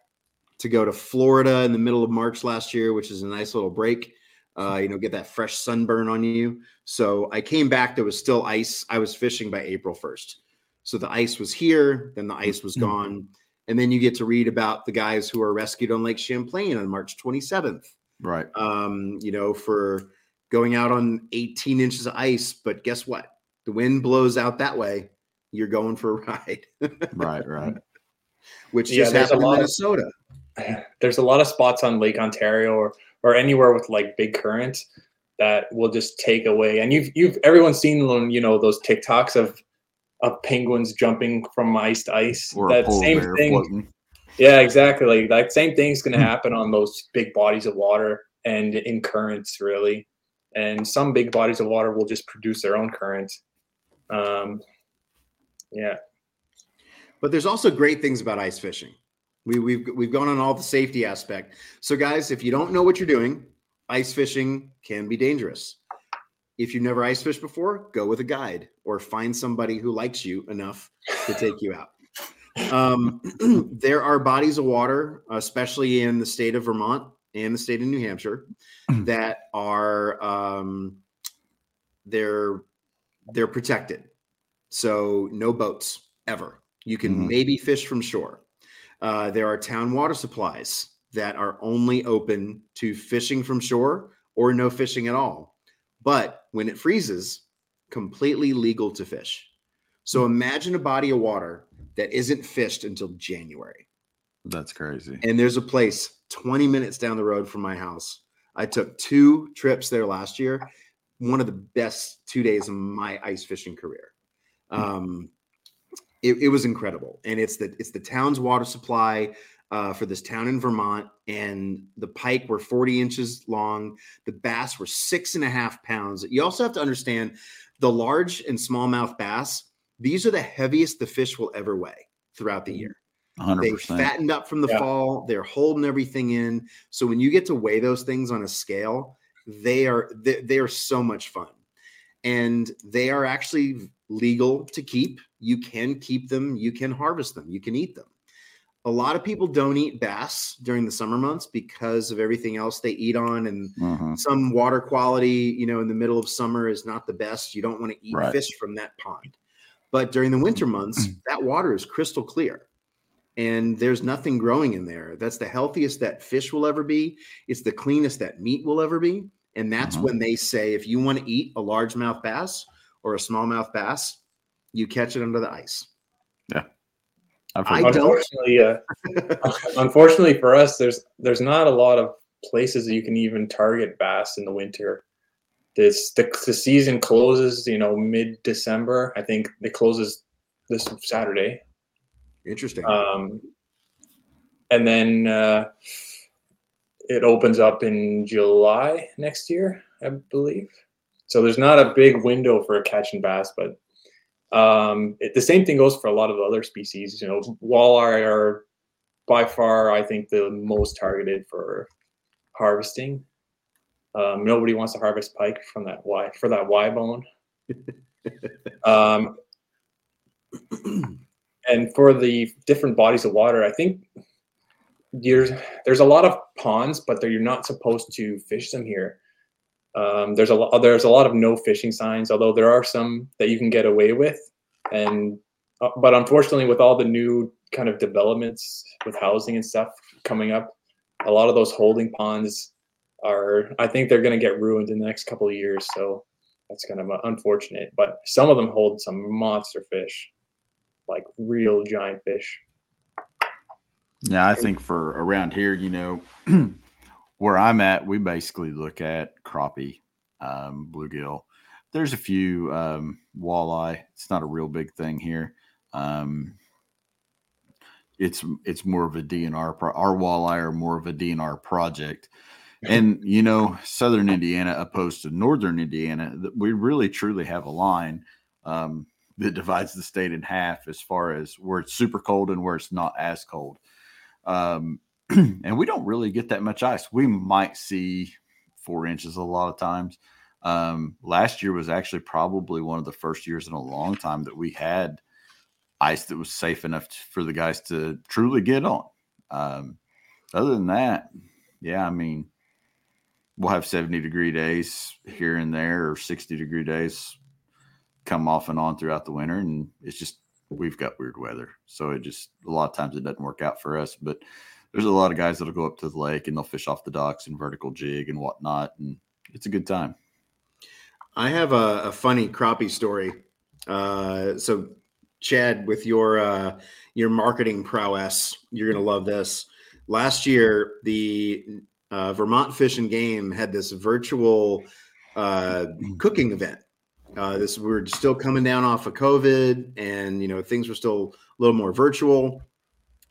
to go to Florida in the middle of March last year, which is a nice little break. Uh, you know, get that fresh sunburn on you. So I came back. There was still ice. I was fishing by April 1st. So the ice was here, then the ice was gone. And then you get to read about the guys who are rescued on Lake Champlain on March 27th Right. um, you know, for going out on 18 inches of ice. But guess what? The wind blows out that way. You're going for a ride, Right. Right. which Yeah, just there's a happened in lot of- Minnesota. there's a lot of spots on Lake Ontario or or anywhere with like big currents that will just take away. And you've you've everyone's seen you know those TikToks of of penguins jumping from ice to ice. Or that same thing. floating. Yeah, exactly. Like that same thing's going to Hmm. happen on those big bodies of water and in currents, really. And some big bodies of water will just produce their own current. Um, yeah. But there's also great things about ice fishing. We, we've we've gone on all the safety aspect. So, guys, if you don't know what you're doing, ice fishing can be dangerous. If you've never ice fished before, go with a guide or find somebody who likes you enough to take you out. Um, there are bodies of water, especially in the state of Vermont and the state of New Hampshire, that are um, they're they're protected. So no boats ever. You can Mhm. maybe fish from shore. Uh, there are town water supplies that are only open to fishing from shore or no fishing at all. But when it freezes, completely legal to fish. So imagine a body of water that isn't fished until January. That's crazy. And there's a place 20 minutes down the road from my house. I took two trips there last year. One of the best two days of my ice fishing career. Um, it, it was incredible, and it's the it's the town's water supply uh, for this town in Vermont. And the pike were 40 inches long. The bass were six and a half pounds. You also have to understand the large and smallmouth bass. These are the heaviest the fish will ever weigh throughout the year. They 100%. fattened up from the Yeah. fall. They're holding everything in. So when you get to weigh those things on a scale, they are they, they are so much fun, and they are actually legal to keep. You can keep them. You can harvest them. You can eat them. A lot of people don't eat bass during the summer months because of everything else they eat on, and Mhm. some water quality, you know, in the middle of summer is not the best. You don't want to eat Right. fish from that pond. But during the winter months, that water is crystal clear and there's nothing growing in there. That's the healthiest that fish will ever be. It's the cleanest that meat will ever be. And that's Mhm. when they say if you want to eat a largemouth bass or a smallmouth bass, you catch it under the ice. I've I heard don't- Unfortunately, uh, unfortunately for us, there's there's not a lot of places that you can even target bass in the winter. This the, the season closes, you know, mid December. I think it closes this Saturday. Interesting. Um, and then uh, it opens up in July next year, I believe. So there's not a big window for catching bass, but um, it, the same thing goes for a lot of the other species. You know, walleye are by far, I think, the most targeted for harvesting. Um, nobody wants to harvest pike from that Y for that Y bone. um, and for the different bodies of water, I think there's there's a lot of ponds, but you're not supposed to fish them here. Um, there's a lot there's a lot of no fishing signs, although there are some that you can get away with. And uh, but unfortunately, with all the new kind of developments with housing and stuff coming up, a lot of those holding ponds are I think they're going to get ruined in the next couple of years. So that's kind of unfortunate. But some of them hold some monster fish, like real giant fish. Yeah, I think for around here, you know, where I'm at, we basically look at crappie, um, bluegill. There's a few um, walleye. It's not a real big thing here. Um, it's it's more of a DNR. Pro- our walleye are more of a DNR project, and you know, Southern Indiana opposed to Northern Indiana, we really truly have a line um, that divides the state in half as far as where it's super cold and where it's not as cold. Um, and we don't really get that much ice. We might see four inches a lot of times. Um, last year was actually probably one of the first years in a long time that we had ice that was safe enough to, for the guys to truly get on. Um, other than that, yeah, I mean, we'll have 70 degree days here and there or 60 degree days come off and on throughout the winter. And it's just, we've got weird weather. So it just, a lot of times it doesn't work out for us. But there's a lot of guys that'll go up to the lake and they'll fish off the docks and vertical jig and whatnot. And it's a good time. I have a, a funny crappie story. Uh, so Chad, with your uh, your marketing prowess, you're gonna love this. Last year, the uh, Vermont Fish and Game had this virtual uh, cooking event. Uh, this we are still coming down off of COVID, and you know things were still a little more virtual.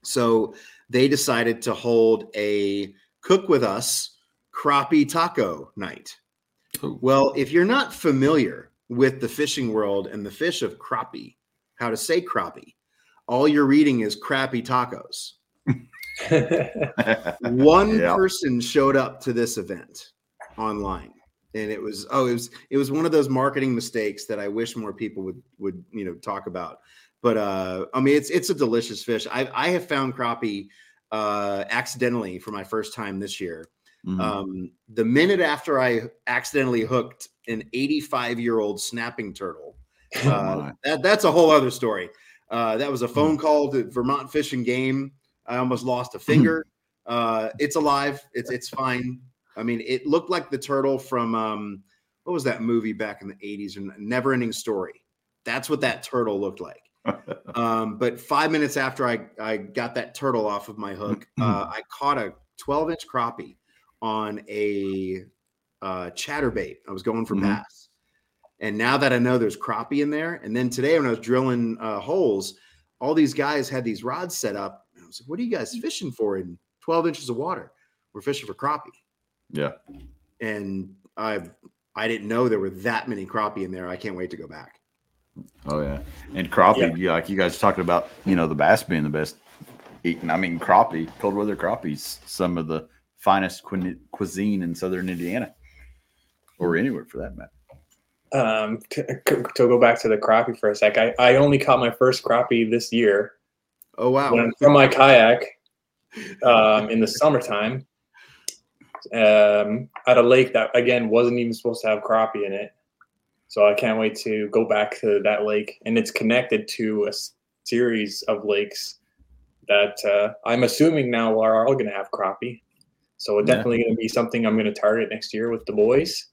So they decided to hold a cook with us crappie taco night. Ooh. Well, if you're not familiar with the fishing world and the fish of crappie, how to say crappie, all you're reading is crappy tacos. One yeah. person showed up to this event online and it was oh it was it was one of those marketing mistakes that I wish more people would would you know talk about. But uh I mean it's it's a delicious fish. I I have found crappie uh accidentally for my first time this year. Mm-hmm. Um the minute after I accidentally hooked an 85 year old snapping turtle. Uh, that, that's a whole other story. Uh, that was a phone call to Vermont Fish and Game I almost lost a finger. Uh, it's alive. It's it's fine. I mean, it looked like the turtle from um, what was that movie back in the '80s? Never Ending Story. That's what that turtle looked like. Um, but five minutes after I I got that turtle off of my hook, uh, I caught a 12 inch crappie on a uh, chatterbait. I was going for mm-hmm. bass. And now that I know there's crappie in there, and then today when I was drilling uh, holes, all these guys had these rods set up And I was like, what are you guys fishing for in 12 inches of water? We're fishing for crappie. Yeah. And I I didn't know there were that many crappie in there. I can't wait to go back. Oh yeah. And crappie, yeah. like you guys talking about, you know, the bass being the best eating. I mean, crappie, cold weather crappies, some of the finest cuisine in southern Indiana or anywhere for that matter. Um, to, to go back to the crappie for a sec, I, I only caught my first crappie this year Oh wow! When from my kayak um, in the summertime um, at a lake that again wasn't even supposed to have crappie in it. So I can't wait to go back to that lake, and it's connected to a series of lakes that uh, I'm assuming now are all going to have crappie. So it's yeah. definitely going to be something I'm going to target next year with the boys.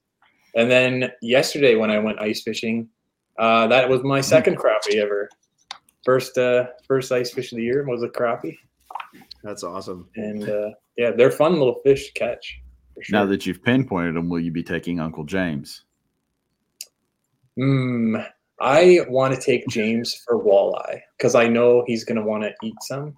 And then yesterday when I went ice fishing, uh, that was my second crappie ever first uh first ice fish of the year was a crappie. That's awesome. And uh, yeah, they're fun little fish to catch. Sure. Now that you've pinpointed them, will you be taking Uncle James? Hmm. I want to take James for walleye because I know he's going to want to eat some,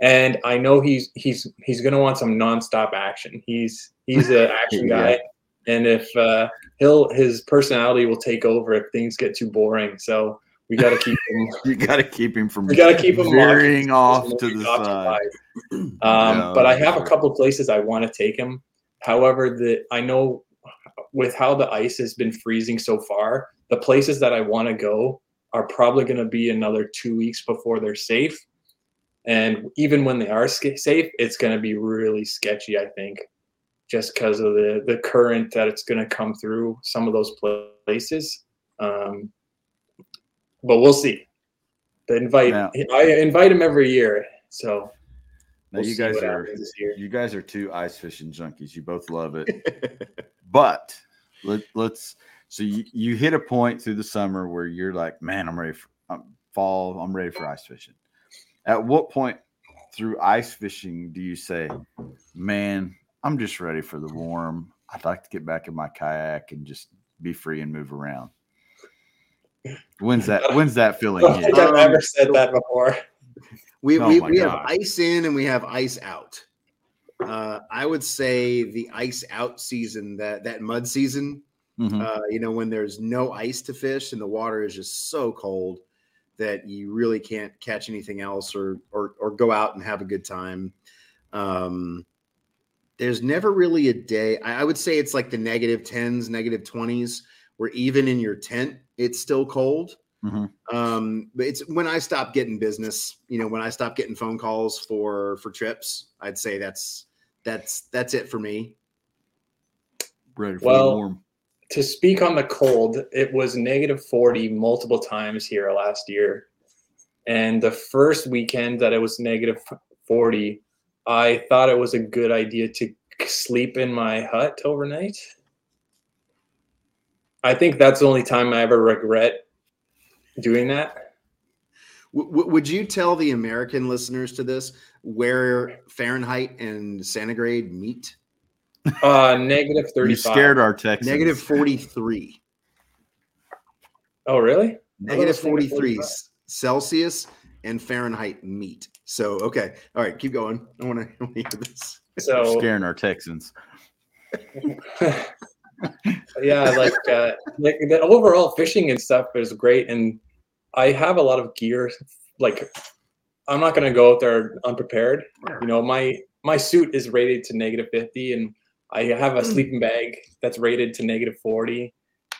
and I know he's he's he's going to want some nonstop action. He's he's an action yeah. guy, and if uh, he'll his personality will take over if things get too boring. So we got to keep him. you got to keep him from. We got to keep him veering off to the side. Um, no, but I have sure. a couple places I want to take him. However, the I know with how the ice has been freezing so far, the places that I want to go are probably going to be another two weeks before they're safe. And even when they are safe, it's going to be really sketchy. I think, just because of the the current that it's going to come through some of those places. Um, but we'll see. The invite now, I invite him every year, so now we'll you guys are you guys are two ice fishing junkies. You both love it, but let, us so you, you hit a point through the summer where you're like, man, I'm ready for um, fall. I'm ready for ice fishing. At what point through ice fishing do you say, man, I'm just ready for the warm. I'd like to get back in my kayak and just be free and move around. When's that? When's that feeling don't think I've Um, ever said that before. We Oh we, my we have ice in and we have ice out. Uh, I would say the ice out season, that that mud season, Mhm. uh, you know, when there's no ice to fish and the water is just so cold that you really can't catch anything else or or or go out and have a good time. Um, there's never really a day. I, I would say it's like the negative tens, negative twenties, where even in your tent it's still cold. Mhm. Um, but it's when I stop getting business, you know, when I stop getting phone calls for for trips, I'd say that's that's that's it for me. Ready for Well, the warm. To speak on the cold, it was negative 40 multiple times here last year. And the first weekend that it was negative 40, I thought it was a good idea to sleep in my hut overnight. I think that's the only time I ever regret doing that. W- would you tell the American listeners to this where Fahrenheit and centigrade meet? Uh, negative You scared our Texans. Negative forty three. Oh, really? negative 43 Celsius and Fahrenheit meet. So okay. All right, keep going. I want to hear this. You're So scaring our Texans. yeah, like uh, like the overall fishing and stuff is great, and I have a lot of gear. Like, I'm not gonna go out there unprepared. You know, my my suit is rated to negative fifty, and I have a sleeping bag that's rated to negative forty,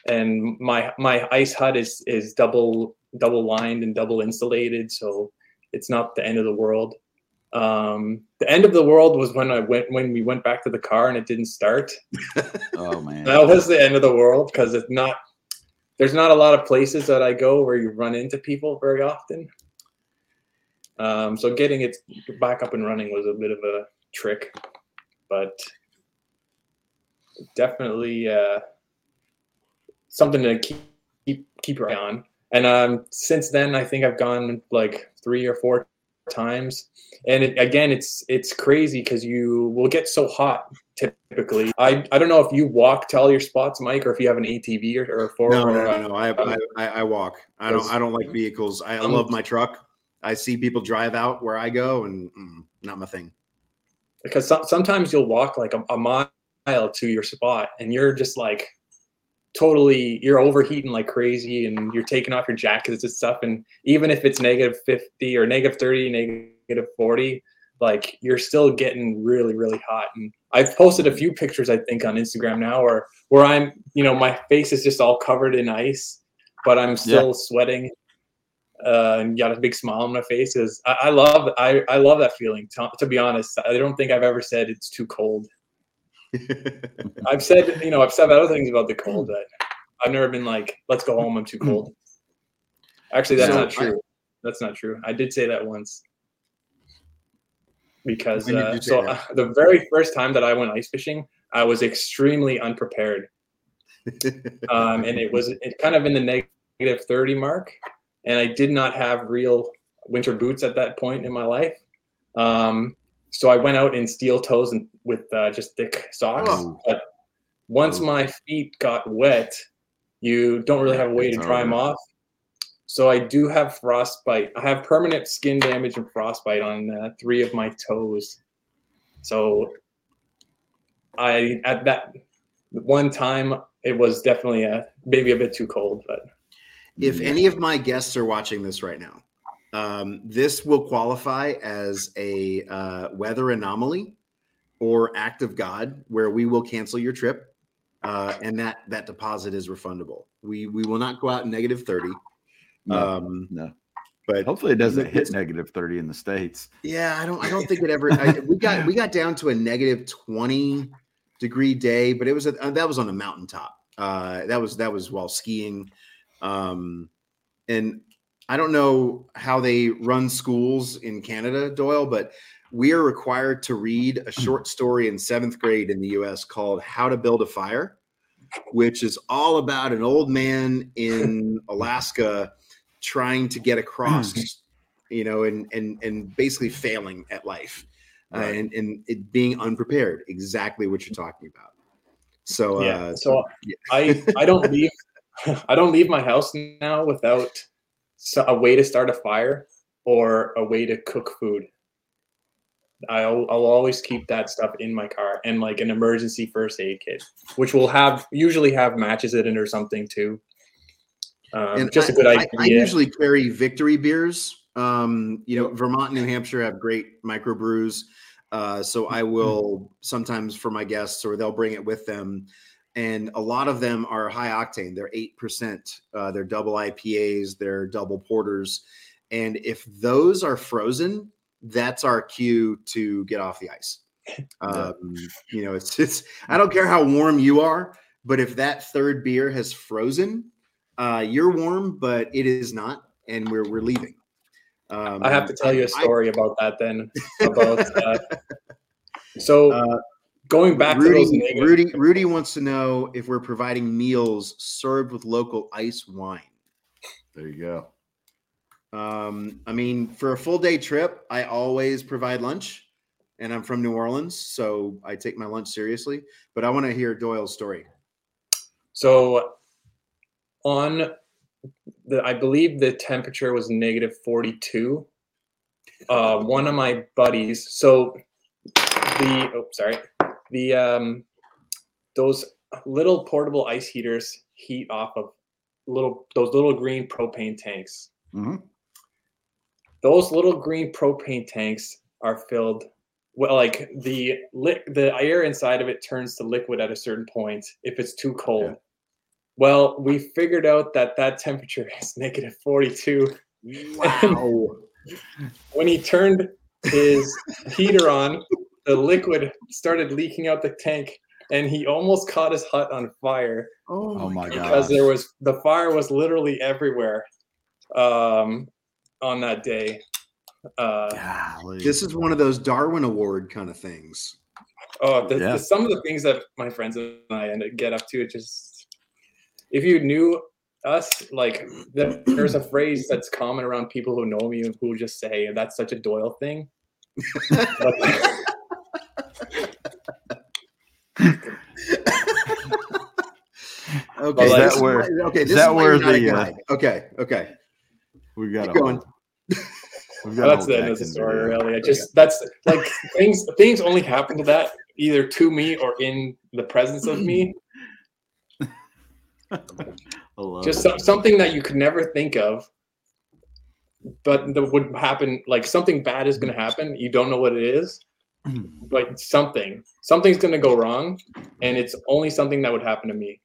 and my my ice hut is is double double lined and double insulated, so it's not the end of the world. Um, the end of the world was when I went when we went back to the car and it didn't start. Oh man. That was the end of the world because it's not. There's not a lot of places that I go where you run into people very often. Um, so getting it back up and running was a bit of a trick, but definitely uh, something to keep keep keep your eye on. And um, since then, I think I've gone like three or four times. And it, again, it's it's crazy because you will get so hot typically. I, I don't know if you walk to all your spots, Mike, or if you have an ATV or, or a four. No, no, no, no. I, I, I, I walk. I don't. I don't like vehicles. I, I love my truck. I see people drive out where I go, and mm, not my thing. because some, sometimes you'll walk like a, a mile to your spot and you're just like totally you're overheating like crazy and you're taking off your jackets and stuff and even if it's negative 50 or negative 30 negative 40 like you're still getting really really hot and i've posted a few pictures i think on instagram now where where i'm you know my face is just all covered in ice but i'm still sweating uh, and got a big smile on my face is I, I love I, I love that feeling to, to be honest. I don't think i've ever said it's too cold I've said, you know, I've said other things about the cold, but I've never been like, let's go home. I'm too cold. Actually, that's So not true. that's not true. I did say that once because uh, so uh, the very first time that I went ice fishing, I was extremely unprepared, um, and it was it kind of in the negative 30 mark, and I did not have real winter boots at that point in my life. Um, so I went out in steel toes and with uh, just thick socks. Oh. But once Oh. my feet got wet, you don't really have a way to dry them off. So I do have frostbite. I have permanent skin damage and frostbite on uh, three of my toes. So I at that one time it was definitely a maybe a bit too cold, but if any of my guests are watching this right now, um, this will qualify as a uh, weather anomaly or act of God, where we will cancel your trip, uh, and that that deposit is refundable. We we will not go out in negative thirty. No, Um, no. but Hopefully, it doesn't hit negative thirty in the states. Yeah, I don't. I don't think it ever. I, we got we got down to a negative twenty degree day, but it was a, uh, that was on a mountaintop. Uh, that was that was while skiing, um, and I don't know how they run schools in Canada, Doyle, but we are required to read a short story in seventh grade in the U.S. called "How to Build a Fire," which is all about an old man in Alaska trying to get across you know, and and and basically failing at life. uh, Right. and and it being unprepared. Exactly what you're talking about. So yeah. uh, So yeah. I I don't leave I don't leave my house now without so- a way to start a fire or a way to cook food. I'll I'll always keep that stuff in my car and like an emergency first aid kit, which will have usually have matches in it or something too. Um, and just a I- good I- idea. I, usually carry victory beers. Um, you know, Vermont and New Hampshire have great microbrews. Uh, so I Mm-hmm. will sometimes for my guests, or they'll bring it with them. And a lot of them are high octane. They're 8%. Uh, they're double IPAs, they're double porters. And if those are frozen, that's our cue to get off the ice. Um, you know, it's it's I don't care how warm you are, but if that third beer has frozen, uh, you're warm, but it is not, and we're we're leaving. Um, I have to tell you a story about that then. About uh, so Uh, going back to those Rudy, negative, Rudy, Rudy wants to know if we're providing meals served with local ice wine. There you go. Um, I mean, for a full day trip, I always provide lunch, and I'm from New Orleans, so I take my lunch seriously. But I want to hear Doyle's story. So on the I believe the temperature was negative 42. Uh one of my buddies, so the oh sorry, the um those little portable ice heaters heat off of little those little green propane tanks. hmm Those little green propane tanks are filled well like the li- the air inside of it turns to liquid at a certain point if it's too cold. Yeah. Well, we figured out that that temperature is negative 42. Wow. When he turned his heater on, the liquid started leaking out the tank and he almost caught his hut on fire Oh my god. because there was the fire was literally everywhere um, on that day. Uh, Golly. This is one of those Darwin Award kind of things. Oh, the, Yeah. the, some of the things that my friends and I end up get up to, it just if you knew us, like the, there's a phrase that's common around people who know me and who just say that's such a Doyle thing. But- Okay, Is this that is where- why- okay, is this that is where you're not a the, uh, okay, okay. We've got Keep going. We've got a that's the end of the story, video. really. It just that's like things things only happen to that either to me or in the presence of me. Just it. some, something that you could never think of but that would happen like something bad is going to happen you don't know what it is but something something's going to go wrong and it's only something that would happen to me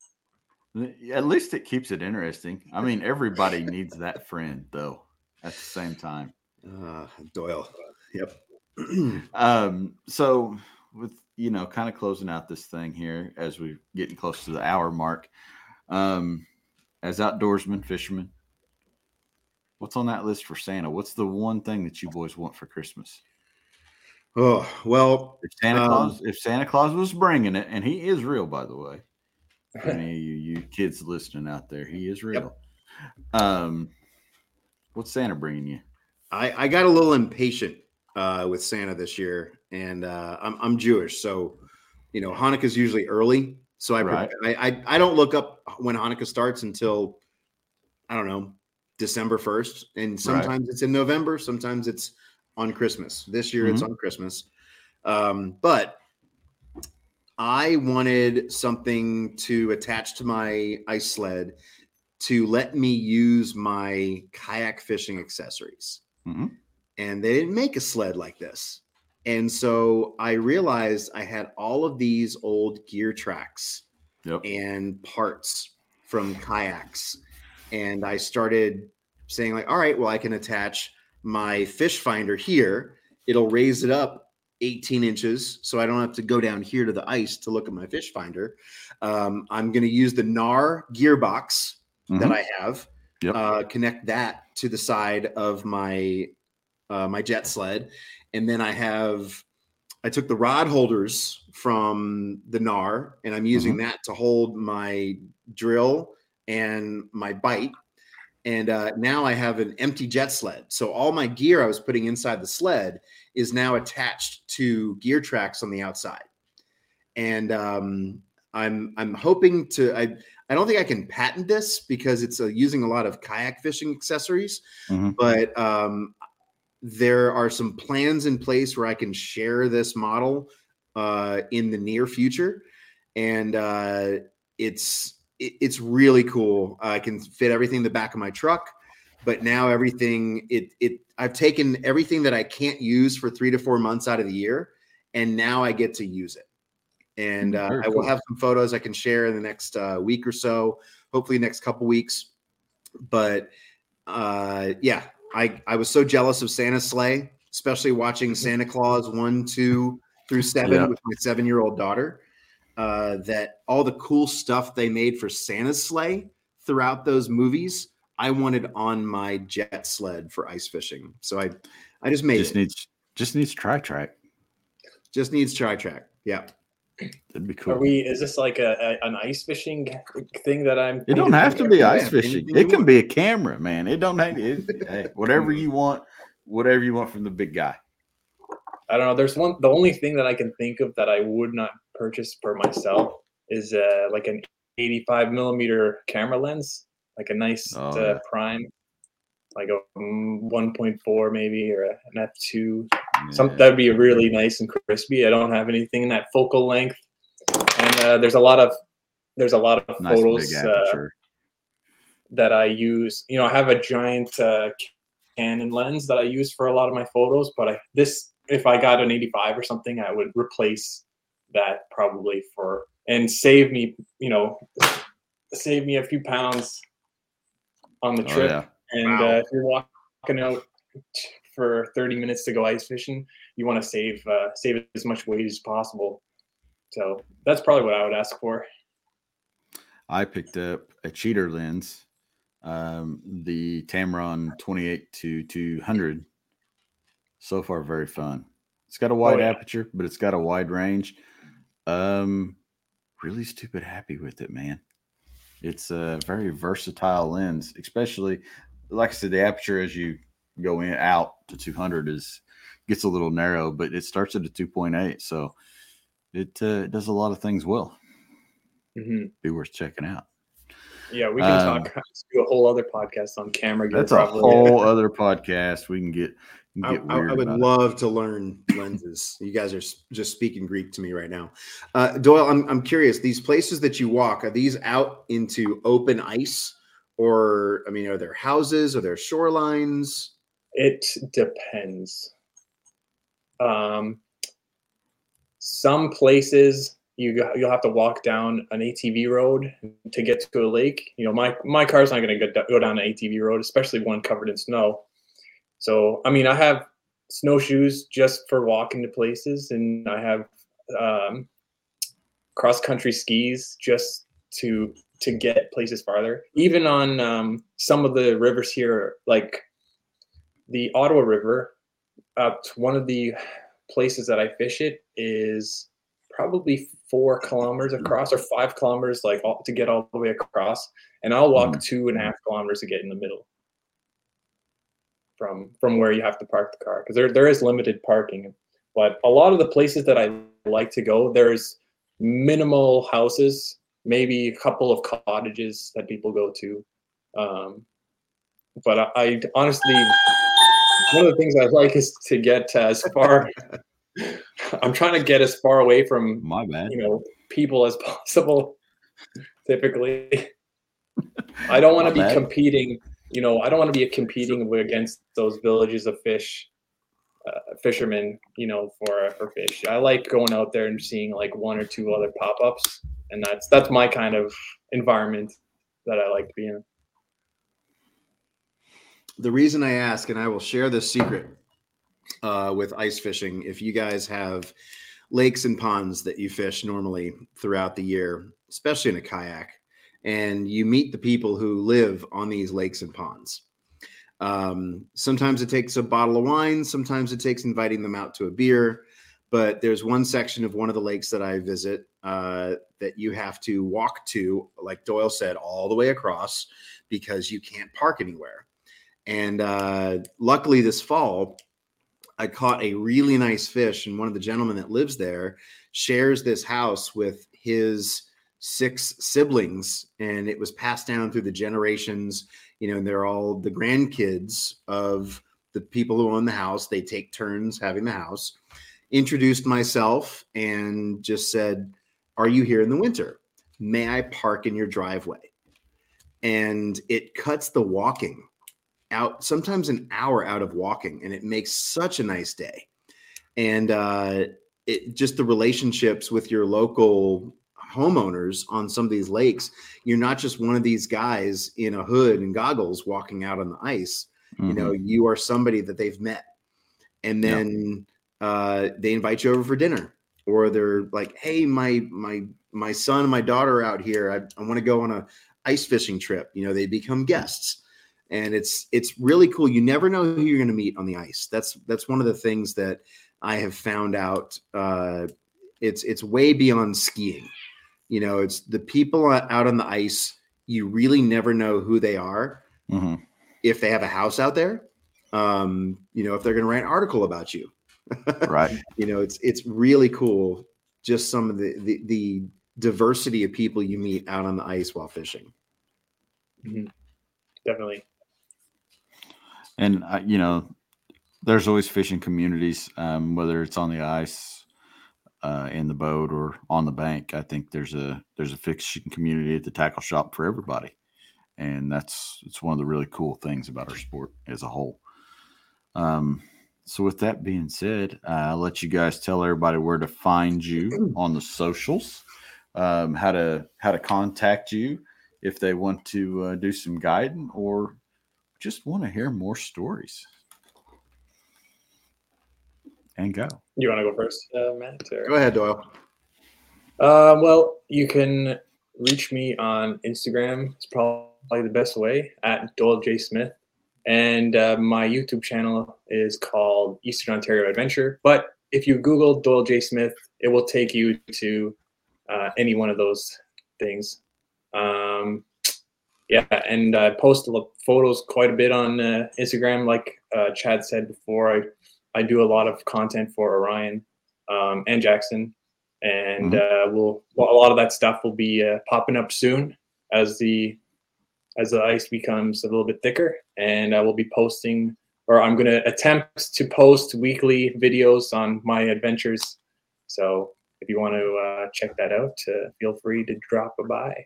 At least it keeps it interesting. I mean, everybody needs that friend, though. At the same time, Uh, Doyle. Yep. um, so with you know, kind of closing out this thing here as we're getting close to the hour mark. Um, as outdoorsmen, fishermen, what's on that list for Santa? What's the one thing that you boys want for Christmas? Oh well, If Santa Um, Claus, if Santa Claus was bringing it, and he is real, by the way, any you, you kids listening out there, he is real. Um, what's Santa bringing you? I, I got a little impatient uh, with Santa this year, and uh, I'm I'm Jewish, so you know Hanukkah's usually early. So I, Right. I I I don't look up when Hanukkah starts until I don't know December first, and sometimes it's in November, sometimes it's on Christmas. This year it's on Christmas, um, but I wanted something to attach to my ice sled to let me use my kayak fishing accessories Mhm. and they didn't make a sled like this. And so I realized I had all of these old gear tracks Yep. and parts from kayaks. And I started saying, like, all right, well, I can attach my fish finder here. It'll raise it up 18 inches so I don't have to go down here to the ice to look at my fish finder. Um, I'm going to use the NAR gearbox that Mhm. I have, Yep. uh, connect that to the side of my uh, my jet sled, and then I have I took the rod holders from the NAR, and I'm using that to hold my drill and my bite. And uh, now I have an empty jet sled. So all my gear I was putting inside the sled is now attached to gear tracks on the outside. And um, I'm I'm hoping to I I don't think I can patent this because it's uh, using a lot of kayak fishing accessories, Mhm. but um, there are some plans in place where I can share this model uh, in the near future, and uh, it's it- it's really cool. I can fit everything in the back of my truck, but now everything it it I've taken everything that I can't use for three to four months out of the year, and now I get to use it. And uh, Very I will cool. have some photos I can share in the next uh, week or so, hopefully next couple weeks. But uh, yeah, I I was so jealous of Santa's sleigh, especially watching Santa Claus one, two through seven Yeah. with my seven year old daughter. Uh, that all the cool stuff they made for Santa's sleigh throughout those movies, I wanted on my jet sled for ice fishing. So I I just made Just it. needs just needs tri track. just needs tri track. Yeah. That'd be cool. Are we? Is this like a, a an ice fishing thing that I'm? It don't have to be ice anything fishing. It can want. be a camera, man. It don't have it, hey, whatever you want, whatever you want from the big guy. I don't know. There's one. The only thing that I can think of that I would not purchase for myself is uh, like an 85 millimeter camera lens, like a nice Oh, uh, yeah. prime, like a mm, 1.4 maybe or a- an f2. Some Yeah. that'd be really nice and crispy. I don't have anything in that focal length, and uh, there's a lot of there's a lot of nice photos uh, that I use. You know, I have a giant uh, Canon lens that I use for a lot of my photos, but I, this, if I got an 85 or something, I would replace that probably for and save me, you know, save me a few pounds on the oh trip. yeah. And Wow. uh, if you're walking out for 30 minutes to go ice fishing, you want to save uh, save as much weight as possible. So that's probably what I would ask for. I picked up a cheater lens, um, the Tamron 28 to 200. So far, very fun. It's got a wide yeah. aperture, but it's got a wide range. Um, really stupid happy with it, man. It's a very versatile lens, especially like I said, the aperture as you go in out to 200 is gets a little narrow, but it starts at a 2.8, so it uh, does a lot of things well. hmm Be worth checking out. Yeah, we can Um, talk. Do a whole other podcast on camera gear. That's a whole other podcast. We can get, we can I, get I- weird I would about it. love to learn lenses. you guys are just speaking Greek to me right now. Uh, Doyle, I'm, I'm curious. These places that you walk, are these out into open ice? Or, I mean, are there houses? Are there shorelines? It depends. Um, some places you you'll have to walk down an ATV road to get to a lake. You know, my my car's not going to go, go down an ATV road, especially one covered in snow. So, I mean, I have snowshoes just for walking to places, and I have um, cross country skis just to to get places farther. Even on um, some of the rivers here, like the Ottawa River, uh, one of the places that I fish it is probably four kilometers across or five kilometers, like all, to get all the way across. And I'll walk two and a half kilometers to get in the middle from from where you have to park the car because there there is limited parking. But a lot of the places that I like to go, there's minimal houses, maybe a couple of cottages that people go to. Um, but I, I honestly, one of the things I like is to get as far. I'm trying to get as far away from My bad. you know people as possible. Typically, I don't want to be bad. competing. You know, I don't want to be competing against those villages of fish, uh, fishermen. You know, for for fish. I like going out there and seeing like one or two other pop ups, and that's that's my kind of environment that I like to be in. The reason I ask, and I will share this secret uh, with ice fishing, if you guys have lakes and ponds that you fish normally throughout the year, especially in a kayak, and you meet the people who live on these lakes and ponds. Um, sometimes it takes a bottle of wine, sometimes it takes inviting them out to a beer. But there's one section of one of the lakes that I visit uh, that you have to walk to, like Doyle said, all the way across because you can't park anywhere. And uh, luckily, this fall, I caught a really nice fish, and one of the gentlemen that lives there shares this house with his six siblings, and it was passed down through the generations. You know, and they're all the grandkids of the people who own the house. They take turns having the house. Introduced myself and just said, "Are you here in the winter? May I park in your driveway?" And it cuts the walking out sometimes an hour out of walking and it makes such a nice day and uh it just the relationships with your local homeowners on some of these lakes you're not just one of these guys in a hood and goggles walking out on the ice mm-hmm. you know mm-hmm. you are somebody that they've met and then yep. uh they invite you over for dinner or they're like hey my my my son and my daughter are out here i, I want to go on a ice fishing trip you know they become guests and it's it's really cool. You never know who you're going to meet on the ice. That's that's one of the things that I have found out. Uh, it's it's way beyond skiing. You know, it's the people out on the ice. You really never know who they are. Mm-hmm. If they have a house out there, um, you know, if they're going to write an article about you, right? you know, it's it's really cool. Just some of the, the the diversity of people you meet out on the ice while fishing. Mm-hmm. Definitely and you know, there's always fishing communities, um, whether it's on the ice, uh, in the boat, or on the bank. I think there's a there's a fishing community at the tackle shop for everybody, and that's it's one of the really cool things about our sport as a whole. Um, so with that being said, uh, I'll let you guys tell everybody where to find you on the socials, um, how to how to contact you if they want to uh, do some guiding or just want to hear more stories. And go. You want to go first, uh, Matt? Or? Go ahead, Doyle. Uh, well, you can reach me on Instagram. It's probably the best way at Doyle J Smith. And uh, my YouTube channel is called Eastern Ontario Adventure. But if you Google Doyle J Smith, it will take you to uh, any one of those things. Um, yeah, and I post photos quite a bit on uh, Instagram. Like uh, Chad said before, I I do a lot of content for Orion um, and Jackson, and mm-hmm. uh, we'll well, a lot of that stuff will be uh, popping up soon as the as the ice becomes a little bit thicker, and I will be posting or I'm going to attempt to post weekly videos on my adventures. So if you want to uh, check that out, uh, feel free to drop a by.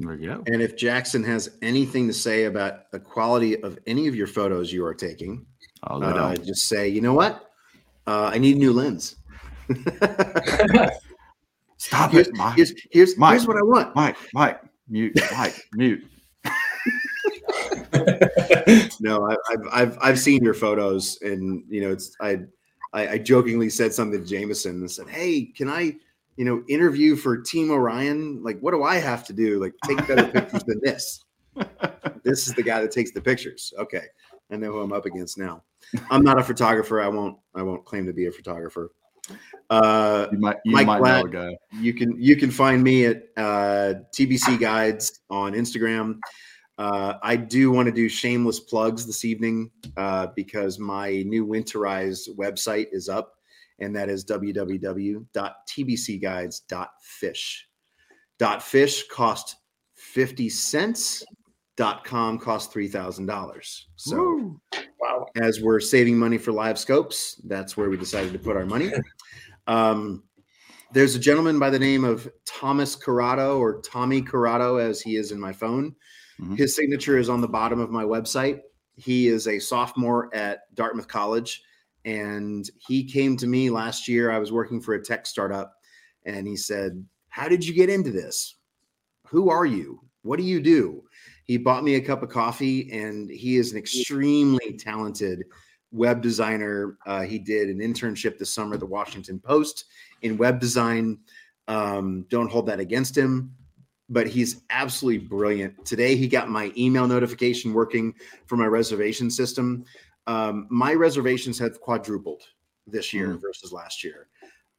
There you go. And if Jackson has anything to say about the quality of any of your photos you are taking, oh, uh, just say, you know what? Uh, I need a new lens. Stop here's, it, Mike. Here's, here's, Mike, here's what I want. Mike, Mike, mute, Mike, mute. no, I, have I've I've seen your photos, and you know, it's I I, I jokingly said something to Jameson and said, "Hey, can I?" You know, interview for Team Orion. Like, what do I have to do? Like, take better pictures than this. This is the guy that takes the pictures. Okay, I know who I'm up against now. I'm not a photographer. I won't. I won't claim to be a photographer. Uh, you might, you Mike might Blatt, know a guy. You can you can find me at uh, TBC Guides on Instagram. Uh, I do want to do shameless plugs this evening uh, because my new winterized website is up and that is www.tbcguides.fish. .fish cost 50 cents. .com cost $3,000. So Woo. wow. As we're saving money for live scopes, that's where we decided to put our money. Um, there's a gentleman by the name of Thomas Corrado or Tommy Corrado, as he is in my phone. Mm-hmm. His signature is on the bottom of my website. He is a sophomore at Dartmouth College and he came to me last year. I was working for a tech startup, and he said, How did you get into this? Who are you? What do you do? He bought me a cup of coffee, and he is an extremely talented web designer. Uh, he did an internship this summer at the Washington Post in web design. Um, don't hold that against him, but he's absolutely brilliant. Today, he got my email notification working for my reservation system. Um, my reservations have quadrupled this year mm. versus last year.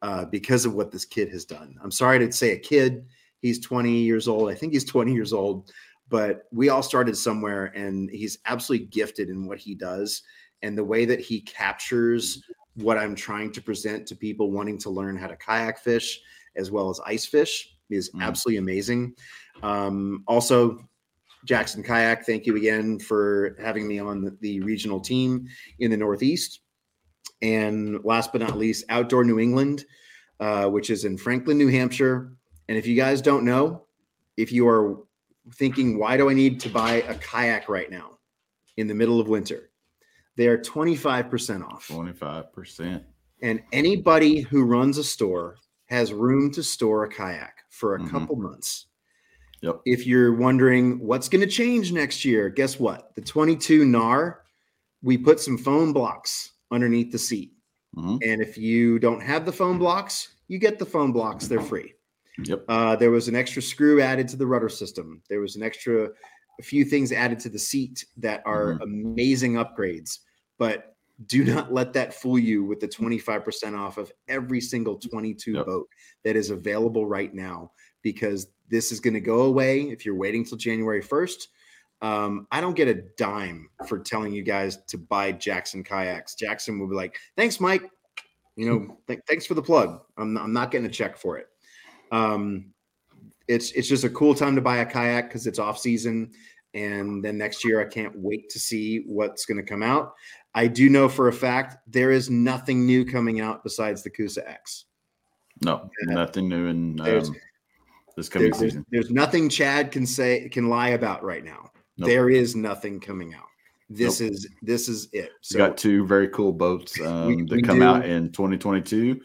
uh, because of what this kid has done. I'm sorry to say a kid. He's 20 years old. I think he's 20 years old, but we all started somewhere, and he's absolutely gifted in what he does and the way that he captures what I'm trying to present to people wanting to learn how to kayak fish as well as ice fish is Mm. absolutely amazing. Um, also, Jackson Kayak, thank you again for having me on the, the regional team in the Northeast. And last but not least, Outdoor New England, uh, which is in Franklin, New Hampshire. And if you guys don't know, if you are thinking, why do I need to buy a kayak right now in the middle of winter? They are 25% off. 25%. And anybody who runs a store has room to store a kayak for a Mhm. couple months. Yep. If you're wondering what's going to change next year, guess what? The 22 Knarr, we put some foam blocks underneath the seat. Mhm. And if you don't have the foam blocks, you get the foam blocks. They're free. Yep. Uh, there was an extra screw added to the rudder system. There was an extra, a few things added to the seat that are Mhm. amazing upgrades. But do not let that fool you with the 25% off of every single 22 Yep. boat that is available right now, because this is going to go away if you're waiting till January 1st. Um, I don't get a dime for telling you guys to buy Jackson kayaks. Jackson will be like, thanks, Mike. You know, th- thanks for the plug. I'm, I'm not getting a check for it. Um, it's it's just a cool time to buy a kayak because it's off season, and then next year I can't wait to see what's going to come out. I do know for a fact there is nothing new coming out besides the Coosa X. No, nothing new in There's- um, this coming There's, there's, season. there's nothing Chad can say can lie about right now. Nope. There is nothing coming out. This is this is it. we got two very cool boats um, We- that we come do. out in 2022,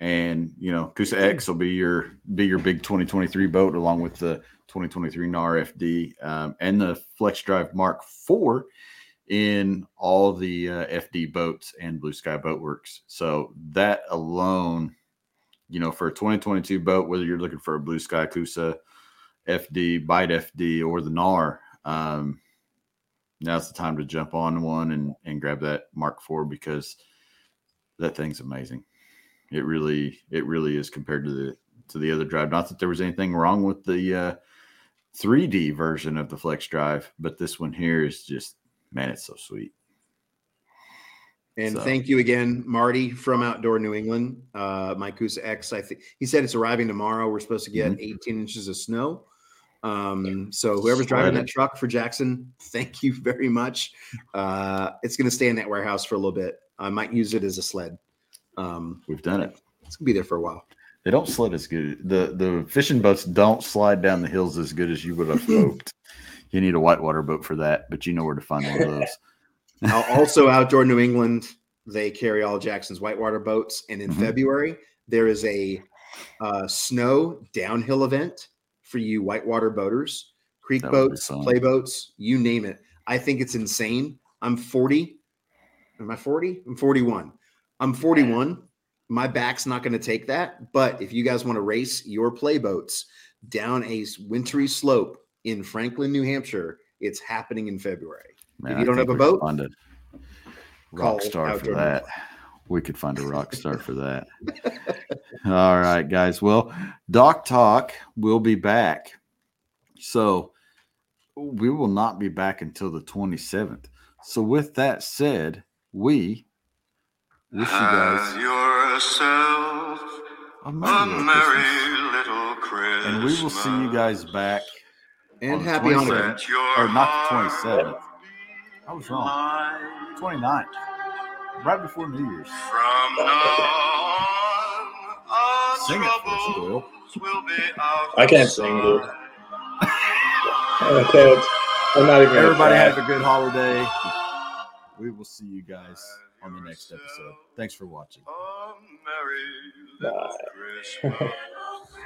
and you know, Coosa X will be your be your big 2023 boat along with the 2023 Knarr FD um, and the Flex Drive Mark IV in all the uh, FD boats and Blue Sky Boat Works. So that alone, you know, for a 2022 boat, whether you're looking for a Blue Sky Coosa FD, Bite FD, or the Knarr, um, now's the time to jump on one and, and grab that Mark IV because that thing's amazing. It really, it really is compared to the to the other drive. Not that there was anything wrong with the uh, 3D version of the Flex Drive, but this one here is just man, it's so sweet. And So- thank you again, Marty from Outdoor New England. Uh, my Coosa X, I think he said it's arriving tomorrow. We're supposed to get Mhm. 18 inches of snow. Um, so whoever's driving that truck for Jackson, thank you very much. Uh, it's going to stay in that warehouse for a little bit. I might use it as a sled. Um, We've done it. it's gonna be there for a while. They don't sled as good. The the fishing boats don't slide down the hills as good as you would have hoped. You need a whitewater boat for that, but you know where to find one of those. Also, Outdoor New England, they carry all Jackson's whitewater boats. And in Mhm. February, there is a uh, snow downhill event for you whitewater boaters, creek That boats, play boats, you name it. I think it's insane. I'm 40. Am I 40? I'm 41. I'm 41. My back's not going to take that. But if you guys want to race your play boats down a wintry slope in Franklin, New Hampshire, it's happening in February. Man, If you I don't have a boat, find a rock star for Outdoor that. We could find a rock star for that. All right, guys. Well, Dock Talk will be back. So we will not be back until the 27th. So with that said, we wish you guys yourself a a merry little merry little Christmas. And we will see you guys back And On happy 27th. Hanukkah. Or not the 27th. I was wrong. light 29th. Right before New Year's. From now on, Sing it for us, Doyle. will be out I can't sing, dude. sight. I can't. I'm not even. Everybody have a good holiday. We will see you guys on the next episode. Thanks for watching. A merry little Bye. Christmas.